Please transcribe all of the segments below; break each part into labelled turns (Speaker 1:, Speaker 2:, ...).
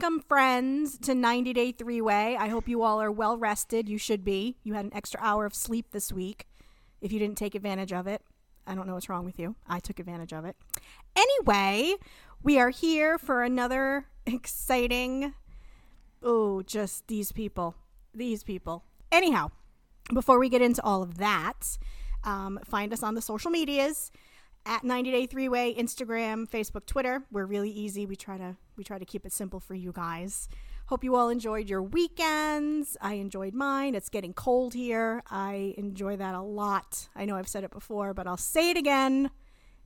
Speaker 1: welcome, friends, to 90 Day Three Way. I hope you all are well rested. You should be. You had an extra hour of sleep this week. If you didn't take advantage of it, I don't know what's wrong with you. I took advantage of it. Anyway, we are here for another exciting. Oh, just these people. These people. Anyhow, before we get into all of that, um, find us on the social medias at 90 day three way instagram facebook twitter we're really easy we try to we try to keep it simple for you guys hope you all enjoyed your weekends i enjoyed mine it's getting cold here i enjoy that a lot i know i've said it before but i'll say it again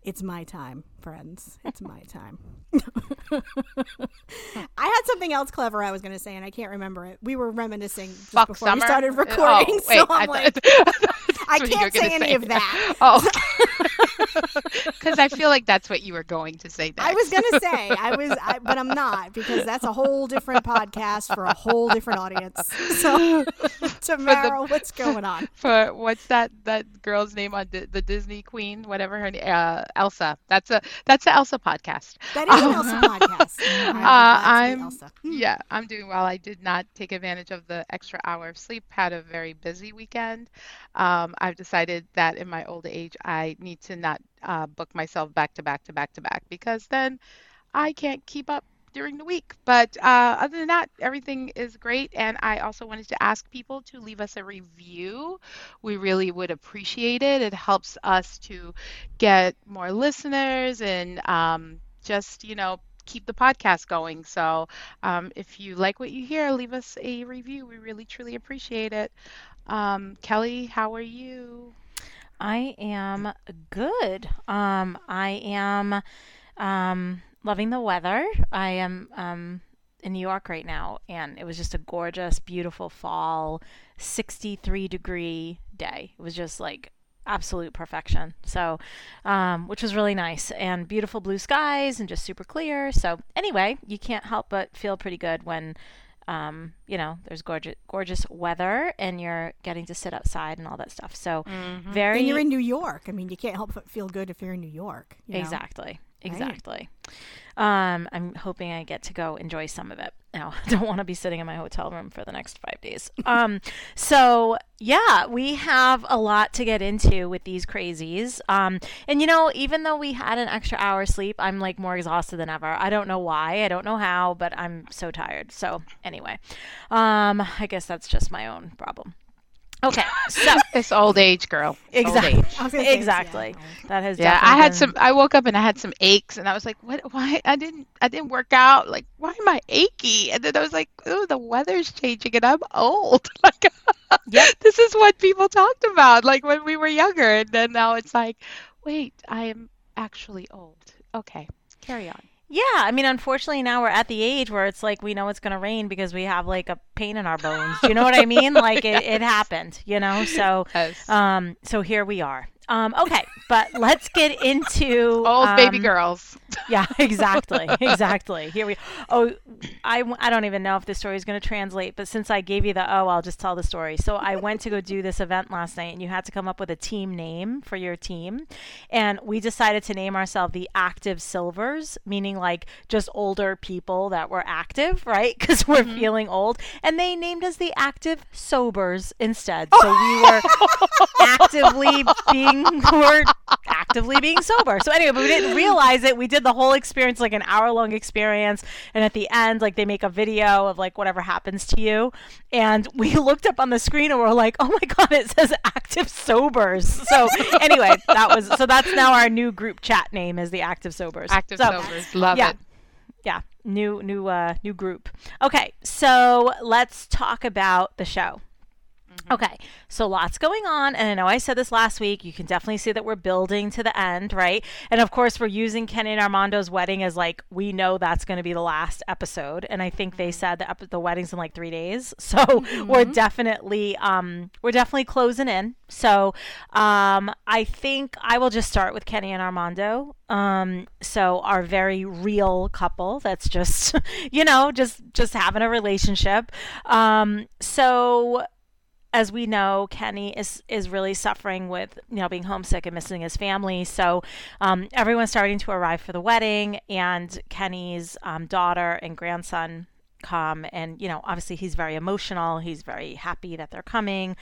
Speaker 1: it's my time, friends. It's my time. I had something else clever I was going to say, and I can't remember it. We were reminiscing just
Speaker 2: Fuck
Speaker 1: before
Speaker 2: summer?
Speaker 1: we started
Speaker 2: Uh,
Speaker 1: recording,
Speaker 2: oh, wait,
Speaker 1: so I'm
Speaker 2: I
Speaker 1: like, I can't say any of that.
Speaker 2: Oh, because I feel like that's what you were going to say. Next.
Speaker 1: I was gonna say I was, I, but I'm not because that's a whole different podcast for a whole different audience. So, Tamara, what's going on?
Speaker 2: for what's that that girl's name on the, the Disney Queen, whatever her name, uh, Elsa. That's a that's a Elsa podcast.
Speaker 1: That is an Elsa podcast. I would be
Speaker 2: Uh,
Speaker 1: to
Speaker 2: I'm
Speaker 1: Elsa.
Speaker 2: yeah, I'm doing well. I did not take advantage of the extra hour of sleep. Had a very busy weekend. Um, I've decided that in my old age, I need to not uh, book myself back to back to back to back because then I can't keep up during the week. But uh, other than that, everything is great. And I also wanted to ask people to leave us a review. We really would appreciate it. It helps us to get more listeners and um, just, you know, keep the podcast going. So um, if you like what you hear, leave us a review. We really, truly appreciate it. Um, Kelly, how are you?
Speaker 3: I am good. Um, I am um, loving the weather. I am um, in New York right now, and it was just a gorgeous, beautiful fall, 63 degree day. It was just like absolute perfection. So, um, which was really nice, and beautiful blue skies, and just super clear. So, anyway, you can't help but feel pretty good when um, you know, there's gorgeous, gorgeous weather, and you're getting to sit outside and all that stuff. So, very
Speaker 1: And you're in New York. I mean, you can't help but feel good if you're in New York. you know?
Speaker 3: exactly, exactly. Um, I'm hoping I get to go enjoy some of it. Now, I don't want to be sitting in my hotel room for the next five days. Um, so yeah, we have a lot to get into with these crazies. Um, and you know, even though we had an extra hour sleep, I'm like more exhausted than ever. I don't know why, I don't know how, but I'm so tired. So anyway, um, I guess that's just my own problem. Okay, so
Speaker 2: It's old age, girl. It's old
Speaker 3: exactly,
Speaker 2: age.
Speaker 1: I was gonna say, yeah,
Speaker 3: exactly. That has
Speaker 2: Yeah, I had
Speaker 3: been-
Speaker 2: some. I woke up and I had some aches, and I was like, "What? Why? I didn't. I didn't work out. Like, why am I achy?" And then I was like, "Oh, the weather's changing, and I'm old. Like,
Speaker 3: Yep.
Speaker 2: this is what people talked about, like when we were younger, and then now it's like, wait, I am actually old. Okay, carry on.
Speaker 3: Yeah, I mean, unfortunately, now we're at the age where it's like we know it's going to rain because we have like a pain in our bones. Do you know what I mean? Like it, it happened, you know. So,
Speaker 2: Yes.
Speaker 3: um, so here we are. Um, okay, but let's get into
Speaker 2: old baby
Speaker 3: um,
Speaker 2: girls.
Speaker 3: Yeah, exactly, exactly. Here we. Oh, I, I don't even know if this story is going to translate, but since I gave you the oh, I'll just tell the story. So I went to go do this event last night, and you had to come up with a team name for your team, and we decided to name ourselves the Active Silvers, meaning like just older people that were active, right? Because we're feeling old, and they named us the Active Sobers instead. So we were actively being we're actively being sober. So anyway, but we didn't realize it. We did the whole experience like an hour long experience, and at the end, like they make a video of like whatever happens to you, and we looked up on the screen and we're like, oh my god, it says active sobers. So anyway, that was so that's now our new group chat name is the active sobers.
Speaker 2: Active
Speaker 3: So-
Speaker 2: sobers. Love
Speaker 3: yeah.
Speaker 2: it.
Speaker 3: yeah new new uh new group okay so let's talk about the show Okay, so lots going on, and I know I said this last week. You can definitely see that we're building to the end, right? And of course, we're using Kenny and Armando's wedding as like we know that's going to be the last episode, and I think they said the ep- the wedding's in like three days, so we're definitely um we're definitely closing in. So um I think I will just start with Kenny and Armando. Um, so our very real couple that's just you know just just having a relationship. Um, so as we know, Kenny is is really suffering with you know being homesick and missing his family. So um, everyone's starting to arrive for the wedding, and Kenny's um, daughter and grandson come and you know obviously he's very emotional he's very happy that they're coming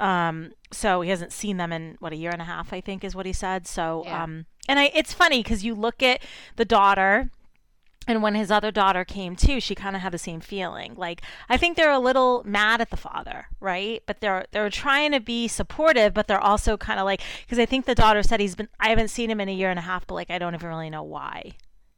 Speaker 3: um so he hasn't seen them in what a year and a half i think is what he said so
Speaker 2: Yeah.
Speaker 3: um and i it's funny because you look at the daughter and when his other daughter came too, she kind of had the same feeling. Like I think they're a little mad at the father, right? But they're they're trying to be supportive, but they're also kind of like because I think the daughter said he's been I haven't seen him in a year and a half, but like I don't even really know why,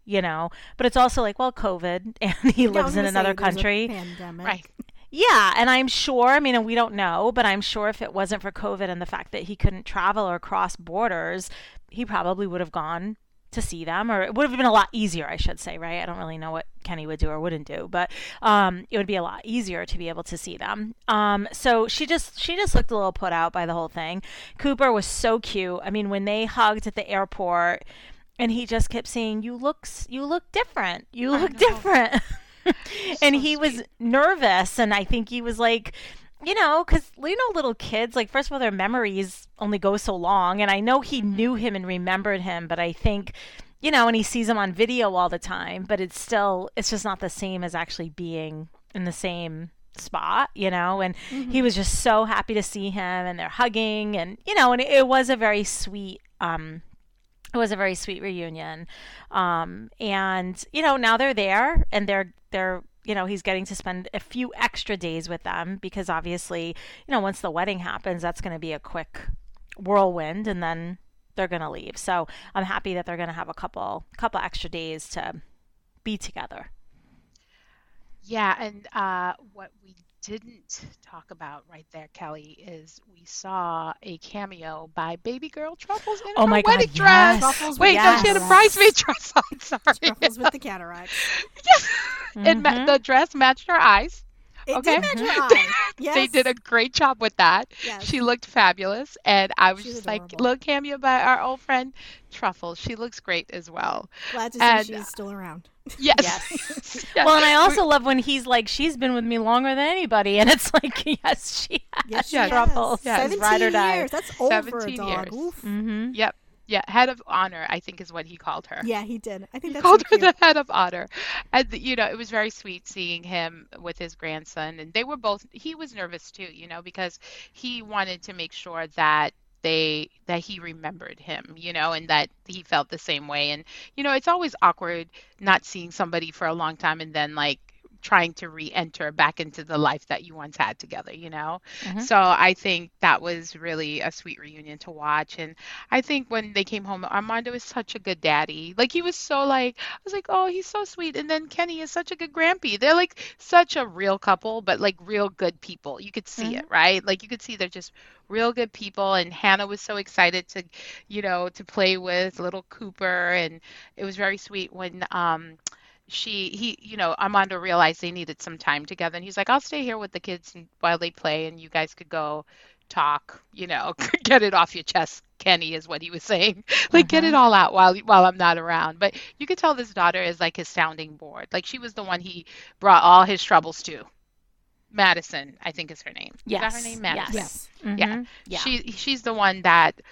Speaker 3: you know. But it's also like well, COVID, and he
Speaker 1: Yeah,
Speaker 3: lives in another country.
Speaker 1: pandemic.
Speaker 2: Right.
Speaker 3: Yeah, and I'm sure, I mean, and we don't know, but I'm sure if it wasn't for COVID and the fact that he couldn't travel or cross borders, he probably would have gone to see them, or it would have been a lot easier, I should say, right? I don't really know what Kenny would do or wouldn't do, but um, it would be a lot easier to be able to see them. Um, so she just she just looked a little put out by the whole thing. Cooper was so cute. I mean, when they hugged at the airport, and he just kept saying, "You look you look different. You look different." and
Speaker 2: So
Speaker 3: he was nervous and i think he was like you know because you know little kids like first of all their memories only go so long and i know he knew him and remembered him but i think you know and he sees him on video all the time but it's still it's just not the same as actually being in the same spot you know and he was just so happy to see him and they're hugging and you know and it, it was a very sweet um it was a very sweet reunion. Um and you know now they're there and they're they're you know he's getting to spend a few extra days with them because obviously you know once the wedding happens that's going to be a quick whirlwind and then they're going to leave. So i'm happy that they're going to have a couple couple extra days to be together.
Speaker 2: Yeah, and uh, what we didn't talk about right there, Kelly, is we saw a cameo by Baby Girl Truffles in
Speaker 3: Oh
Speaker 2: her
Speaker 3: my God,
Speaker 2: wedding dress.
Speaker 3: yes.
Speaker 1: Truffles with
Speaker 2: Wait, no, she had a
Speaker 1: cataracts.
Speaker 2: bridesmaid dress on. Sorry,
Speaker 1: Truffles with the cataracts.
Speaker 2: and ma- the mm-hmm. dress matched her eyes.
Speaker 1: It
Speaker 2: Okay.
Speaker 1: did match her eye. Yes.
Speaker 2: They did a great job with that.
Speaker 1: Yes.
Speaker 2: She looked fabulous, and I was
Speaker 1: She's
Speaker 2: just like, little cameo by our old friend Truffles. She looks great as well.
Speaker 1: Glad to see
Speaker 2: and-
Speaker 1: she's still around.
Speaker 2: Yes.
Speaker 3: Yes.
Speaker 2: Yes.
Speaker 3: well and i also love when he's like she's been with me longer than anybody and it's like yes she has
Speaker 1: Yes, she
Speaker 2: Yeah,
Speaker 1: has.
Speaker 3: Truffles.
Speaker 2: Yes.
Speaker 3: Ride or die.
Speaker 1: years. That's old for a
Speaker 2: 17
Speaker 1: dog.
Speaker 2: years.
Speaker 1: Oof.
Speaker 3: mm-hmm.
Speaker 2: Yep. Yeah. Head of honor, I think, is what he called her.
Speaker 1: Yeah, he did. I think
Speaker 2: He called
Speaker 1: so
Speaker 2: her the head of honor. And, you know, it was very sweet seeing him with his grandson. And they were both, he was nervous too, you know, because he wanted to make sure that they that he remembered him you know and that he felt the same way and you know it's always awkward not seeing somebody for a long time and then like trying to re-enter back into the life that you once had together you know?
Speaker 3: Mhm.
Speaker 2: so i think that was really a sweet reunion to watch and i think when they came home armando is such a good daddy. Like he was so like i was like oh he's so sweet and then kenny is such a good grampy. They're like such a real couple but like real good people. You could see it right? Like you could see they're just real good people and hannah was so excited to you know to play with little cooper and it was very sweet when um she he you know armando realized they needed some time together and he's like i'll stay here with the kids and, while they play and you guys could go talk you know get it off your chest kenny is what he was saying. Like get it all out while while i'm not around. But you could tell this daughter is like his sounding board. Like she was the one he brought all his troubles to. Madison i think is her name.
Speaker 3: Yes
Speaker 2: is that her name? Madison?
Speaker 1: Yes.
Speaker 3: Mhm. yeah
Speaker 2: she she's the one that br-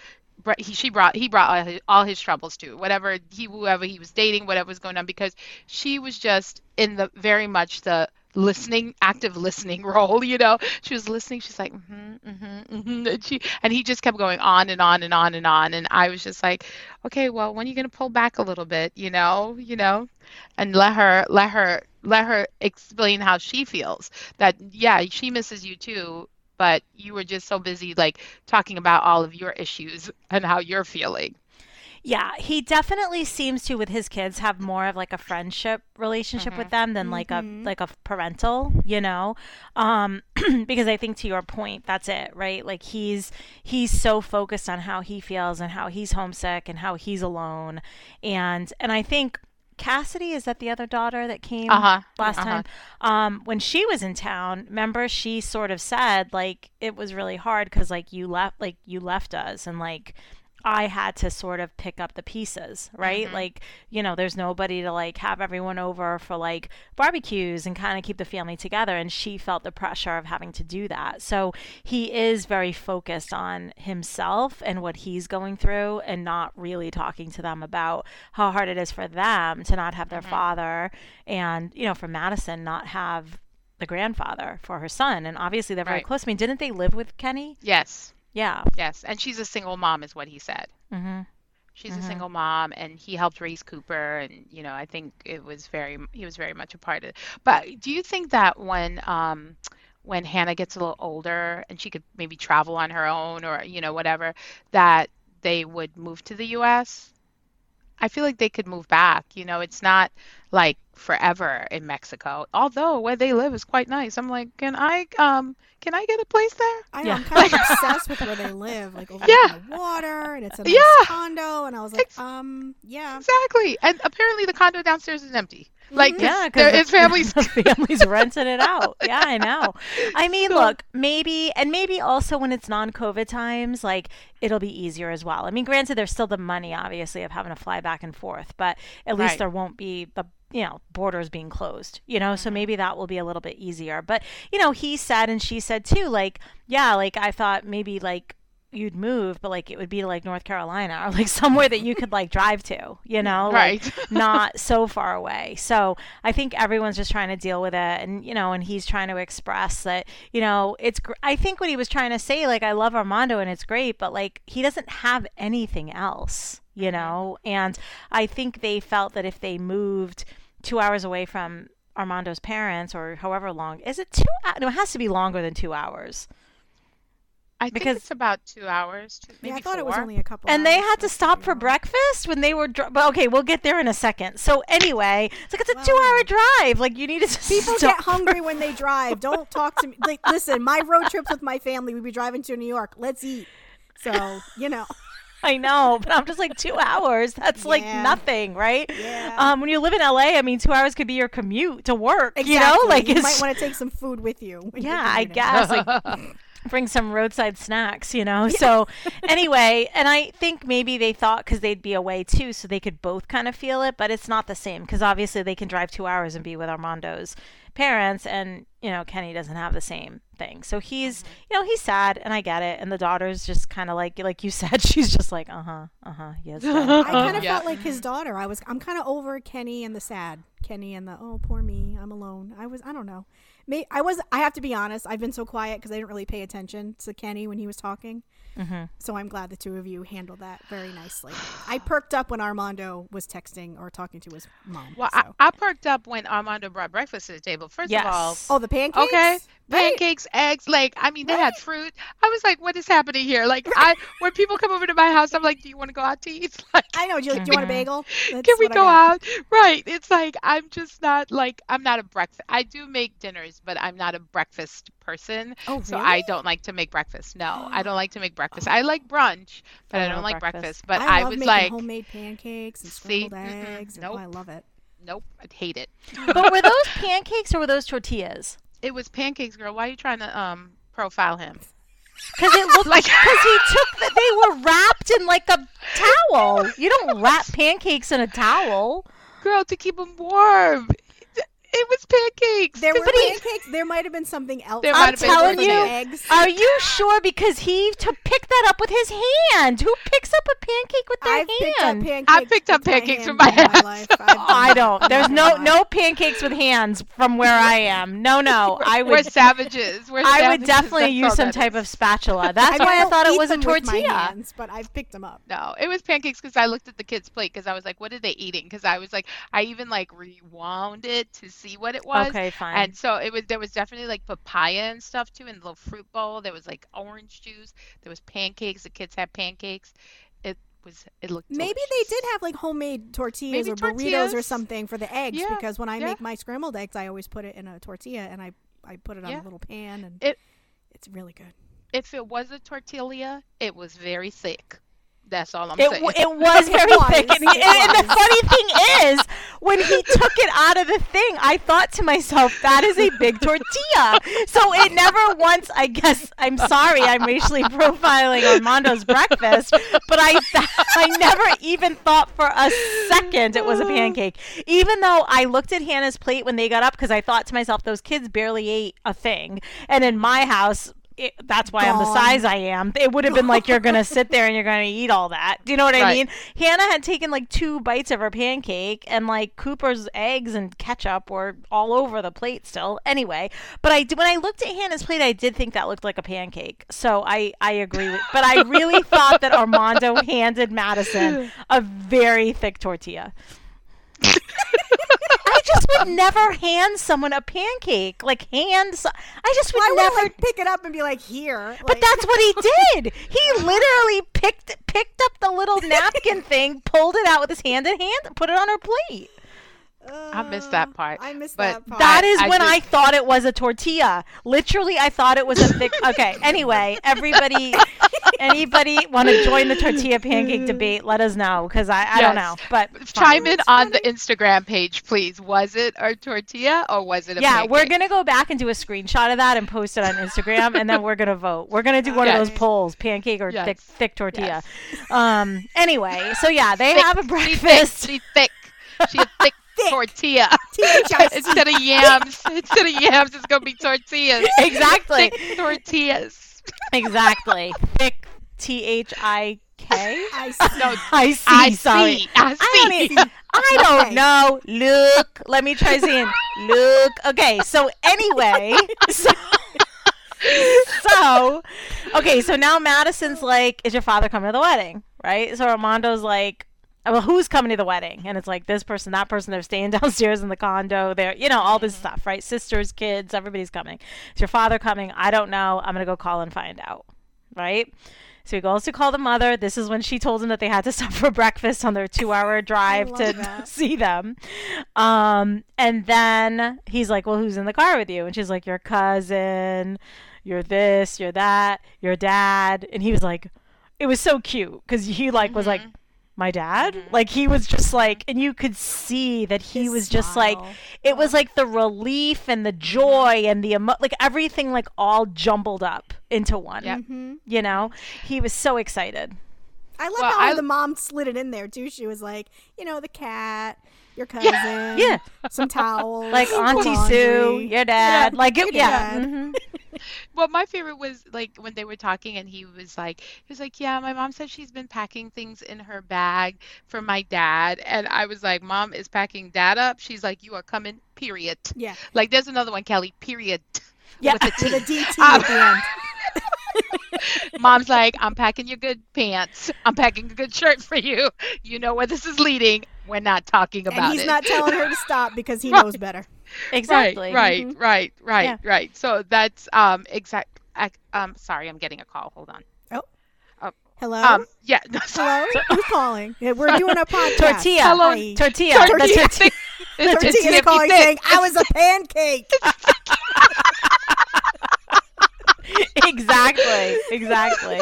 Speaker 2: he, she brought he brought all his, all his troubles to whatever he whoever he was dating whatever was going on because she was just in the very much the listening active listening role you know she was listening she's like mm-hmm, mm-hmm, mm-hmm. And, she, and he just kept going on and on and on and on and i was just like okay well when are you going to pull back a little bit you know you know and let her let her let her explain how she feels that yeah she misses you too but you were just so busy like talking about all of your issues and how you're feeling
Speaker 3: Yeah, he definitely seems to with his kids have more of like a friendship relationship with them than like a like a parental, you know. Um because I think to your point, that's it, right? Like he's he's so focused on how he feels and how he's homesick and how he's alone. And and I think Cassidy is that the other daughter that came
Speaker 2: Uh-huh.
Speaker 3: last
Speaker 2: Uh-huh.
Speaker 3: time um when she was in town remember she sort of said like it was really hard because like you left like you left us and like I had to sort of pick up the pieces, right?
Speaker 2: Mhm.
Speaker 3: Like, you know, there's nobody to like have everyone over for like barbecues and kind of keep the family together. And she felt the pressure of having to do that. So he is very focused on himself and what he's going through and not really talking to them about how hard it is for them to not have their
Speaker 2: Mhm.
Speaker 3: father and, you know, for Madison, not have the grandfather for her son. And obviously they're very
Speaker 2: Right.
Speaker 3: close. I mean, didn't they live with Kenny?
Speaker 2: Yes,
Speaker 3: Yeah.
Speaker 2: yes, and she's a single mom, is what he said.
Speaker 3: Mm-hmm.
Speaker 2: She's
Speaker 3: Mhm.
Speaker 2: a single mom, and he helped raise Cooper, and you know, I think it was very, he was very much a part of it. But do you think that when, um, when Hannah gets a little older and she could maybe travel on her own, or you know, whatever, that they would move to the U.S.? I feel like they could move back. You know, it's not like forever in Mexico, although where they live is quite nice. I'm like, can I, um, can I get a place there?
Speaker 1: I know,
Speaker 3: Yeah.
Speaker 1: I'm kind of obsessed with where they live, like overlooking
Speaker 2: Yeah.
Speaker 1: the water, and it's a nice
Speaker 2: Yeah.
Speaker 1: condo. And I was like,
Speaker 2: Ex-
Speaker 1: um, yeah.
Speaker 2: Exactly. And apparently the condo downstairs is empty. Like,
Speaker 1: Mhm.
Speaker 2: 'cause
Speaker 3: Yeah,
Speaker 2: there
Speaker 3: because
Speaker 2: is families.
Speaker 3: family's renting it out. Yeah, I know. I mean,
Speaker 2: So-
Speaker 3: look, maybe, and maybe also when it's non-COVID times, like it'll be easier as well. I mean, granted, there's still the money, obviously, of having to fly back and forth, but at least
Speaker 2: Right.
Speaker 3: there won't be the you know borders being closed you know so
Speaker 2: Mhm.
Speaker 3: maybe that will be a little bit easier but you know he said and she said too like yeah like i thought maybe like you'd move but like it would be to like north carolina or like somewhere that you could like drive to you know like,
Speaker 2: Right.
Speaker 3: not so far away. So I think everyone's just trying to deal with it, and you know, and he's trying to express that you know it's. Gr- I think what he was trying to say, like, I love Armando and it's great, but like he doesn't have anything else, you mm-hmm. know. And I think they felt that if they moved two hours away from Armando's parents, or however long, is it two? hou- No, it has to be longer than two hours.
Speaker 2: I think
Speaker 3: Because-
Speaker 2: it's about two hours, two, maybe
Speaker 1: Yeah, I thought it was only a couple.
Speaker 3: And they had to stop for breakfast when they were. Dr- but okay, we'll get there in a second. So anyway, it's like it's a
Speaker 1: Well,
Speaker 3: two-hour drive. Like you need to
Speaker 1: People
Speaker 3: stop
Speaker 1: get hungry when they drive. Don't talk to me. Like, listen, my road trips with my family, we'd be driving to New York. Let's eat. So, you know.
Speaker 3: I know, but I'm just like two hours. That's like nothing, right?
Speaker 1: Yeah.
Speaker 3: Um, when you live in LA, I mean, two hours could be your commute to work.
Speaker 1: Exactly.
Speaker 3: You know, like
Speaker 1: you
Speaker 3: it's
Speaker 1: might want to take some food with you.
Speaker 3: yeah, I guess like bring some roadside snacks. You know, so anyway, and I think maybe they thought because they'd be away too, so they could both kind of feel it, but it's not the same because obviously they can drive two hours and be with Armando's parents, and you know, Kenny doesn't have the same thing. So he's, you know, he's sad, and I get it, and the daughter's just kind of like, like you said, she's just like, uh huh, uh huh, yes.
Speaker 1: I kind of
Speaker 2: Yeah.
Speaker 1: felt like his daughter. I was. I'm kind of over Kenny and the sad. Kenny and the oh poor me. I'm alone. I was. I don't know. May, I was. I have to be honest. I've been so quiet because I didn't really pay attention to Kenny when he was talking.
Speaker 3: hmm
Speaker 1: So I'm glad the two of you handled that very nicely. I perked up when Armando was texting or talking to his mom.
Speaker 2: Well,
Speaker 1: so.
Speaker 2: I, I perked up when Armando brought breakfast to the table. First
Speaker 3: Yes.
Speaker 2: of all,
Speaker 1: oh, the pancakes.
Speaker 2: okay,
Speaker 1: Right.
Speaker 2: pancakes, eggs, like I mean, they had fruit. I was like, what is happening here? Like, I when people come over to my house, I'm like, do you want to go out to eat? Like,
Speaker 1: I know. Do you, do you want a
Speaker 3: Mhm.
Speaker 1: bagel? That's
Speaker 2: can we go out? Right. It's like I'm just not like I'm not a breakfast. I do make dinners, but I'm not a breakfast person.
Speaker 1: Oh, really? So?
Speaker 2: I don't like to make breakfast. No, I don't like to make breakfast. I like brunch, but
Speaker 3: I
Speaker 2: I, don't like
Speaker 3: breakfast.
Speaker 2: breakfast. But
Speaker 1: I,
Speaker 2: I, was like,
Speaker 1: homemade pancakes and
Speaker 2: See?
Speaker 1: scrambled
Speaker 2: Mm-mm.
Speaker 1: eggs. And, oh, I love it.
Speaker 2: Nope, I hate it.
Speaker 3: But were those pancakes or were those tortillas?
Speaker 2: It was pancakes, girl. Why are you trying to um profile him?
Speaker 3: Because it looked like because he took the, they were wrapped in like a towel. You don't wrap pancakes in a towel.
Speaker 2: Girl, to keep them warm. It was pancakes.
Speaker 1: There
Speaker 2: 'Cause
Speaker 1: were
Speaker 3: he-
Speaker 1: pancakes. There might have been something else.
Speaker 2: There
Speaker 3: I'm
Speaker 2: might have
Speaker 3: telling
Speaker 2: something
Speaker 3: you,
Speaker 1: eggs.
Speaker 3: Are you sure? Because he to pick that up with his hand. Who picks up a pancake with their
Speaker 1: I've picked up
Speaker 3: hand?
Speaker 1: pancakes.
Speaker 2: I picked up
Speaker 1: with my
Speaker 2: pancakes with my
Speaker 1: in my
Speaker 2: hands.
Speaker 1: I've done
Speaker 3: I
Speaker 1: that.
Speaker 3: don't. There's no
Speaker 1: not gonna lie.
Speaker 3: no pancakes with hands from where I am. No, no. I
Speaker 2: We're
Speaker 3: would
Speaker 2: savages. We're
Speaker 3: I would definitely
Speaker 2: That's
Speaker 3: use some type
Speaker 2: is.
Speaker 3: of spatula. That's
Speaker 1: mean,
Speaker 3: why I thought it was a
Speaker 1: them with my
Speaker 3: tortilla.
Speaker 1: hands, but I've picked them up.
Speaker 2: No, it was pancakes because I looked at the kids' plate because I was like, what are they eating? Because I was like, I even like rewound it to see what it was.
Speaker 3: Okay, fine.
Speaker 2: And so it was there was definitely like papaya and stuff too in the little fruit bowl. There was like orange juice. There was pancakes. The kids had pancakes. It was it looked
Speaker 1: Maybe they did have like homemade tortillas
Speaker 2: Maybe
Speaker 1: or burritos or something for the eggs
Speaker 2: Yeah,
Speaker 1: because when I
Speaker 2: yeah.
Speaker 1: make my scrambled eggs, I always put it in a tortilla and I I put it on
Speaker 2: Yeah.
Speaker 1: a little pan and
Speaker 2: It-
Speaker 1: it's really good.
Speaker 2: If it was a tortilla, it was very thick. That's all I'm
Speaker 3: It,
Speaker 2: saying.
Speaker 3: w- it was very thick. And, and the funny thing is, when he took it out of the thing, I thought to myself, that is a big tortilla. So it never once, I guess, I'm sorry, I'm racially profiling Armando's breakfast, but I, I never even thought for a second it was a pancake. Even though I looked at Hannah's plate when they got up because I thought to myself, those kids barely ate a thing. And in my house, it, that's why I'm the size I am. It would have been like you're gonna sit there and you're gonna eat all that. Do you know what I
Speaker 2: Right.
Speaker 3: mean? Hannah had taken like two bites of her pancake, and like Cooper's eggs and ketchup were all over the plate still. Anyway, but I when I looked at Hannah's plate, I did think that looked like a pancake. So I I agree with, but I really thought that Armando handed Madison a very thick tortilla. I just would never hand someone a pancake. Like hand, so- I just would
Speaker 1: I would
Speaker 3: never
Speaker 1: like pick it up and be like, here.
Speaker 3: but
Speaker 1: Like,
Speaker 3: that's what he did. He literally picked picked up the little napkin thing, pulled it out with his hand in hand, and put it on her plate.
Speaker 2: I missed that part,
Speaker 1: I missed
Speaker 2: but
Speaker 1: that part.
Speaker 3: That is
Speaker 2: I
Speaker 3: when
Speaker 2: did-
Speaker 3: I thought it was a tortilla. Literally, I thought it was a thick. Okay. Anyway, everybody, anybody want to join the tortilla pancake debate? Let us know because I, I don't know. But
Speaker 2: Chime in on the Instagram page, please. Was it a tortilla or was it a
Speaker 3: yeah,
Speaker 2: pancake?
Speaker 3: we're gonna go back and do a screenshot of that and post it on Instagram, and then we're gonna vote. We're gonna do one of those polls: pancake or
Speaker 2: Yes.
Speaker 3: thick thick tortilla. Um. Anyway, so yeah, they
Speaker 2: Thick.
Speaker 3: have a
Speaker 2: She thick.
Speaker 3: breakfast.
Speaker 2: She thick. She a thick,
Speaker 1: Thick.
Speaker 2: tortilla.
Speaker 1: THIC.
Speaker 2: Instead of yams, instead of yams, it's gonna be tortillas.
Speaker 3: Exactly.
Speaker 2: Thick tortillas.
Speaker 3: Exactly. Thick. T H I K.
Speaker 1: I see.
Speaker 2: No,
Speaker 3: I see.
Speaker 2: I
Speaker 3: sorry.
Speaker 2: see. I
Speaker 3: I don't,
Speaker 2: see.
Speaker 3: I don't
Speaker 1: Okay.
Speaker 3: know. Look, let me try saying look. Okay, so anyway, so, so okay, so now Madison's like, "Is your father coming to the wedding?" Right? So Armando's like, Uh, "Well, who's coming to the wedding?" And it's like this person, that person. They're staying downstairs in the condo. They're, you know, all this mm-hmm. stuff, right? Sisters, kids, everybody's coming. Is your father coming? I don't know. I'm gonna go call and find out. Right? So he goes to call the mother. This is when she told him that they had to stop for breakfast on their two-hour drive
Speaker 1: love
Speaker 3: to
Speaker 1: that.
Speaker 3: see them. Um, and then he's like, "Well, who's in the car with you?" And she's like, "Your cousin, you're this, you're that, your dad." And he was like, "It was so cute because he like was like." Mm-hmm. My dad, like he was just like, and you could see that he
Speaker 1: His
Speaker 3: was just like, it was like the relief and the joy and the emo- like everything like all jumbled up into one.
Speaker 2: Yep.
Speaker 1: Mm-hmm.
Speaker 3: You know, he was so excited.
Speaker 1: I love
Speaker 2: Well,
Speaker 1: how
Speaker 2: I-
Speaker 1: the mom slid it in there too. She was like, you know, the cat, your cousin,
Speaker 3: Yeah.
Speaker 1: some towels,
Speaker 3: Like Auntie. Sue, your dad, like
Speaker 1: your
Speaker 3: it, yeah.
Speaker 1: dad.
Speaker 3: mhm.
Speaker 2: Well, my favorite was like when they were talking, and he was like, he was like, yeah, my mom said she's been packing things in her bag for my dad, and I was like, mom is packing dad up. She's like, you are coming. Period.
Speaker 1: Yeah,
Speaker 2: Like, there's another one, Kelly. Period.
Speaker 3: Yeah.
Speaker 2: With a T.
Speaker 1: with a DT
Speaker 2: Um,
Speaker 1: at the end.
Speaker 2: Mom's like, I'm packing your good pants. I'm packing a good shirt for you. You know where this is leading. We're not talking about
Speaker 1: And he's
Speaker 2: it.
Speaker 1: not telling her to stop because he
Speaker 2: Right.
Speaker 1: knows better.
Speaker 3: Exactly.
Speaker 2: Right, right, right, right,
Speaker 3: Yeah.
Speaker 2: right. So that's um exact. I, um, sorry, I'm getting a call. Hold on. Oh. oh.
Speaker 1: Hello?
Speaker 2: Um, yeah. No,
Speaker 1: Hello? Who's calling? Yeah, We're doing a podcast.
Speaker 3: Tortilla.
Speaker 2: Hello.
Speaker 1: Hi.
Speaker 3: Tortilla.
Speaker 2: Tortilla.
Speaker 3: The tortilla.
Speaker 2: thick- the
Speaker 1: Tortilla
Speaker 2: tortilla
Speaker 1: calling saying, I was a pancake.
Speaker 3: exactly. Exactly.